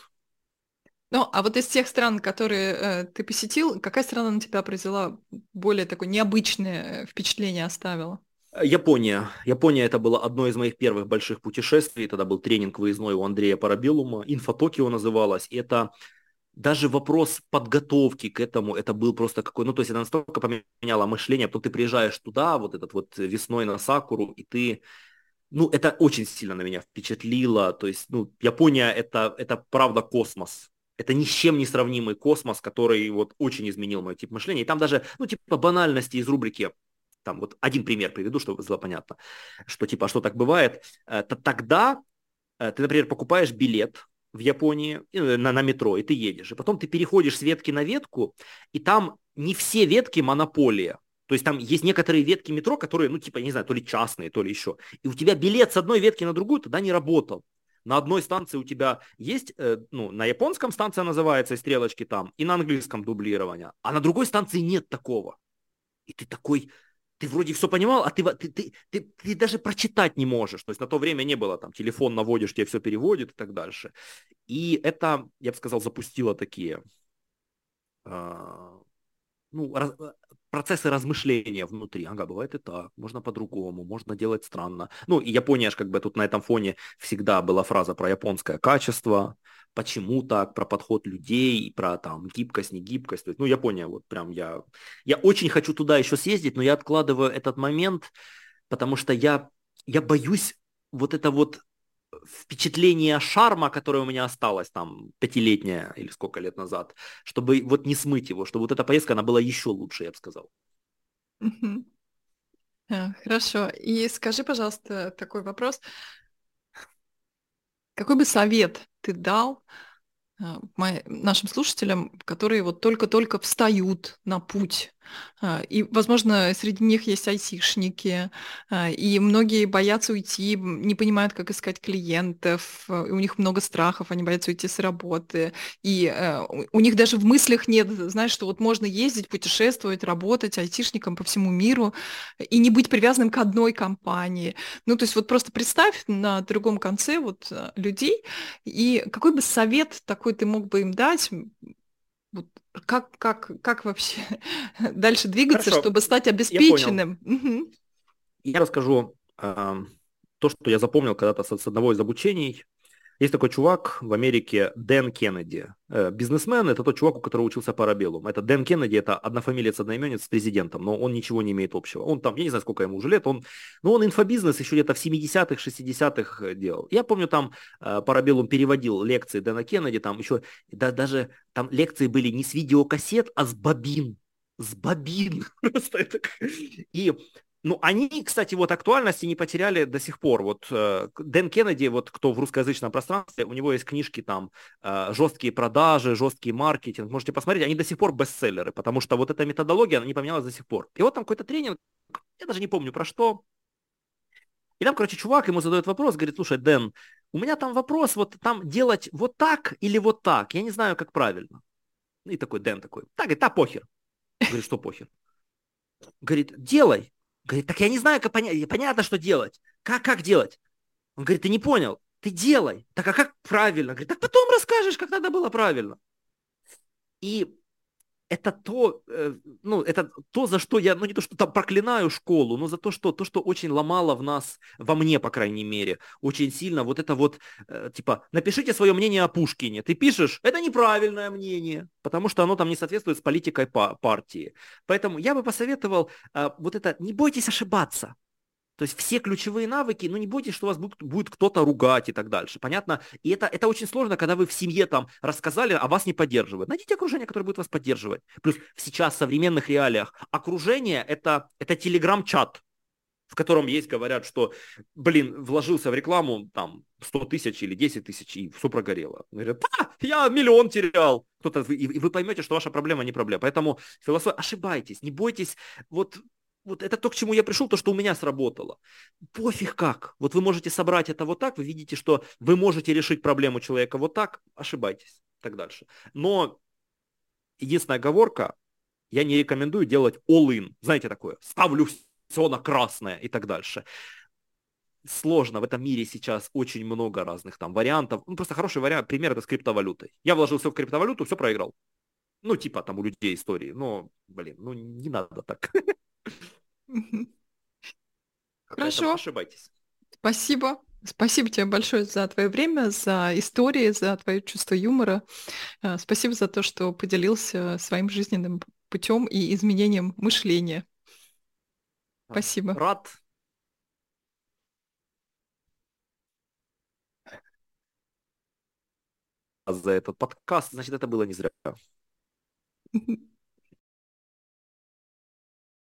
Ну, а вот из тех стран, которые э, ты посетил, какая страна на тебя произвела более такое необычное впечатление оставила? Япония. Япония это было одно из моих первых больших путешествий. Тогда был тренинг выездной у Андрея Парабелума. Инфотокио называлось. Это даже вопрос подготовки к этому, это был просто какой, ну, то есть это настолько поменяло мышление, потом ты приезжаешь туда, вот этот вот весной на Сакуру, и ты, ну, это очень сильно на меня впечатлило, то есть, ну, Япония это, это правда космос, это ни с чем не сравнимый космос, который вот очень изменил мой тип мышления, и там даже, ну, типа банальности из рубрики там вот один пример приведу, чтобы было понятно, что типа, а что так бывает, э, то тогда э, ты, например, покупаешь билет в Японии э, на, на метро, и ты едешь, и потом ты переходишь с ветки на ветку, и там не все ветки монополия, то есть там есть некоторые ветки метро, которые, ну, типа, не знаю, то ли частные, то ли еще. И у тебя билет с одной ветки на другую тогда не работал. На одной станции у тебя есть, э, ну, на японском станция называется, стрелочки там, и на английском дублирование. А на другой станции нет такого. И ты такой, ты вроде все понимал, а ты, ты, ты, ты, ты даже прочитать не можешь. То есть на то время не было там телефон наводишь, тебе все переводит и так дальше. И это, я бы сказал, запустило такие э, ну, раз, процессы размышления внутри. Ага, бывает и так, можно по-другому, можно делать странно. Ну, и Япония же как бы тут на этом фоне всегда была фраза про японское качество, почему так, про подход людей, про там гибкость, не гибкость. Ну, Япония, вот прям я, я очень хочу туда еще съездить, но я откладываю этот момент, потому что я, я боюсь вот это вот впечатление шарма, которое у меня осталось там пятилетнее или сколько лет назад, чтобы вот не смыть его, чтобы вот эта поездка, она была еще лучше, я бы сказал. А, хорошо. И скажи, пожалуйста, такой вопрос. Какой бы совет ты дал а, нашим слушателям, которые вот только-только встают на путь. А, и, возможно, среди них есть айтишники, а, и многие боятся уйти, не понимают, как искать клиентов, у них много страхов, они боятся уйти с работы, и у них даже в мыслях нет, знаешь, что вот можно ездить, путешествовать, работать айтишником по всему миру и не быть привязанным к одной компании. Ну, то есть вот просто представь на другом конце вот людей, и какой бы совет такой ты мог бы им дать? Вот как, как, как вообще дальше двигаться, Хорошо. чтобы стать обеспеченным? Я, угу. я расскажу э, то, что я запомнил когда-то с, с одного из обучений. Есть такой чувак в Америке, Дэн Кеннеди. Э, бизнесмен – это тот чувак, у которого учился Парабеллум. Это Дэн Кеннеди, это однофамилиец, одноименец с президентом, но он ничего не имеет общего. Он там, я не знаю, сколько ему уже лет, он, но он инфобизнес еще где-то в 70-х, 60-х делал. Я помню, там э, Парабеллум переводил лекции Дэна Кеннеди, там еще, да, даже там лекции были не с видеокассет, а с бобин с бобин. И ну, они, кстати, вот актуальности не потеряли до сих пор. Вот э, Дэн Кеннеди, вот кто в русскоязычном пространстве, у него есть книжки там э, «Жесткие продажи», «Жесткий маркетинг». Можете посмотреть, они до сих пор бестселлеры, потому что вот эта методология, она не поменялась до сих пор. И вот там какой-то тренинг, я даже не помню про что. И там, короче, чувак ему задает вопрос, говорит, слушай, Дэн, у меня там вопрос, вот там делать вот так или вот так, я не знаю, как правильно. И такой Дэн такой, так, говорит, да, похер. Говорит, что похер? Говорит, делай. Говорит, так я не знаю, как понять. Понятно, что делать. Как, как делать? Он говорит, ты не понял. Ты делай. Так а как правильно? Говорит, так потом расскажешь, как надо было правильно. И это то, э, ну, это то, за что я, ну, не то, что там проклинаю школу, но за то, что, то, что очень ломало в нас, во мне, по крайней мере, очень сильно вот это вот, э, типа, напишите свое мнение о Пушкине. Ты пишешь, это неправильное мнение, потому что оно там не соответствует с политикой партии. Поэтому я бы посоветовал э, вот это, не бойтесь ошибаться. То есть все ключевые навыки, ну не бойтесь, что вас будет, будет кто-то ругать и так дальше. Понятно? И это, это очень сложно, когда вы в семье там рассказали, а вас не поддерживают. Найдите окружение, которое будет вас поддерживать. Плюс сейчас в современных реалиях окружение это, это телеграм-чат, в котором есть, говорят, что, блин, вложился в рекламу там 100 тысяч или 10 тысяч, и все прогорело. Говорят, а, я миллион терял. Кто-то, и, и вы поймете, что ваша проблема не проблема. Поэтому философия, ошибайтесь, не бойтесь. Вот вот это то, к чему я пришел, то, что у меня сработало. Пофиг как. Вот вы можете собрать это вот так, вы видите, что вы можете решить проблему человека вот так, ошибайтесь, так дальше. Но единственная оговорка, я не рекомендую делать all-in. Знаете такое, ставлю все на красное и так дальше. Сложно, в этом мире сейчас очень много разных там вариантов. Ну, просто хороший вариант, пример это с криптовалютой. Я вложил все в криптовалюту, все проиграл. Ну, типа там у людей истории. Но, блин, ну не надо так. Хорошо. Ошибайтесь. Спасибо. Спасибо тебе большое за твое время, за истории, за твое чувство юмора. Э, спасибо за то, что поделился своим жизненным путем и изменением мышления. Спасибо. Рад. За этот подкаст, значит, это было не зря.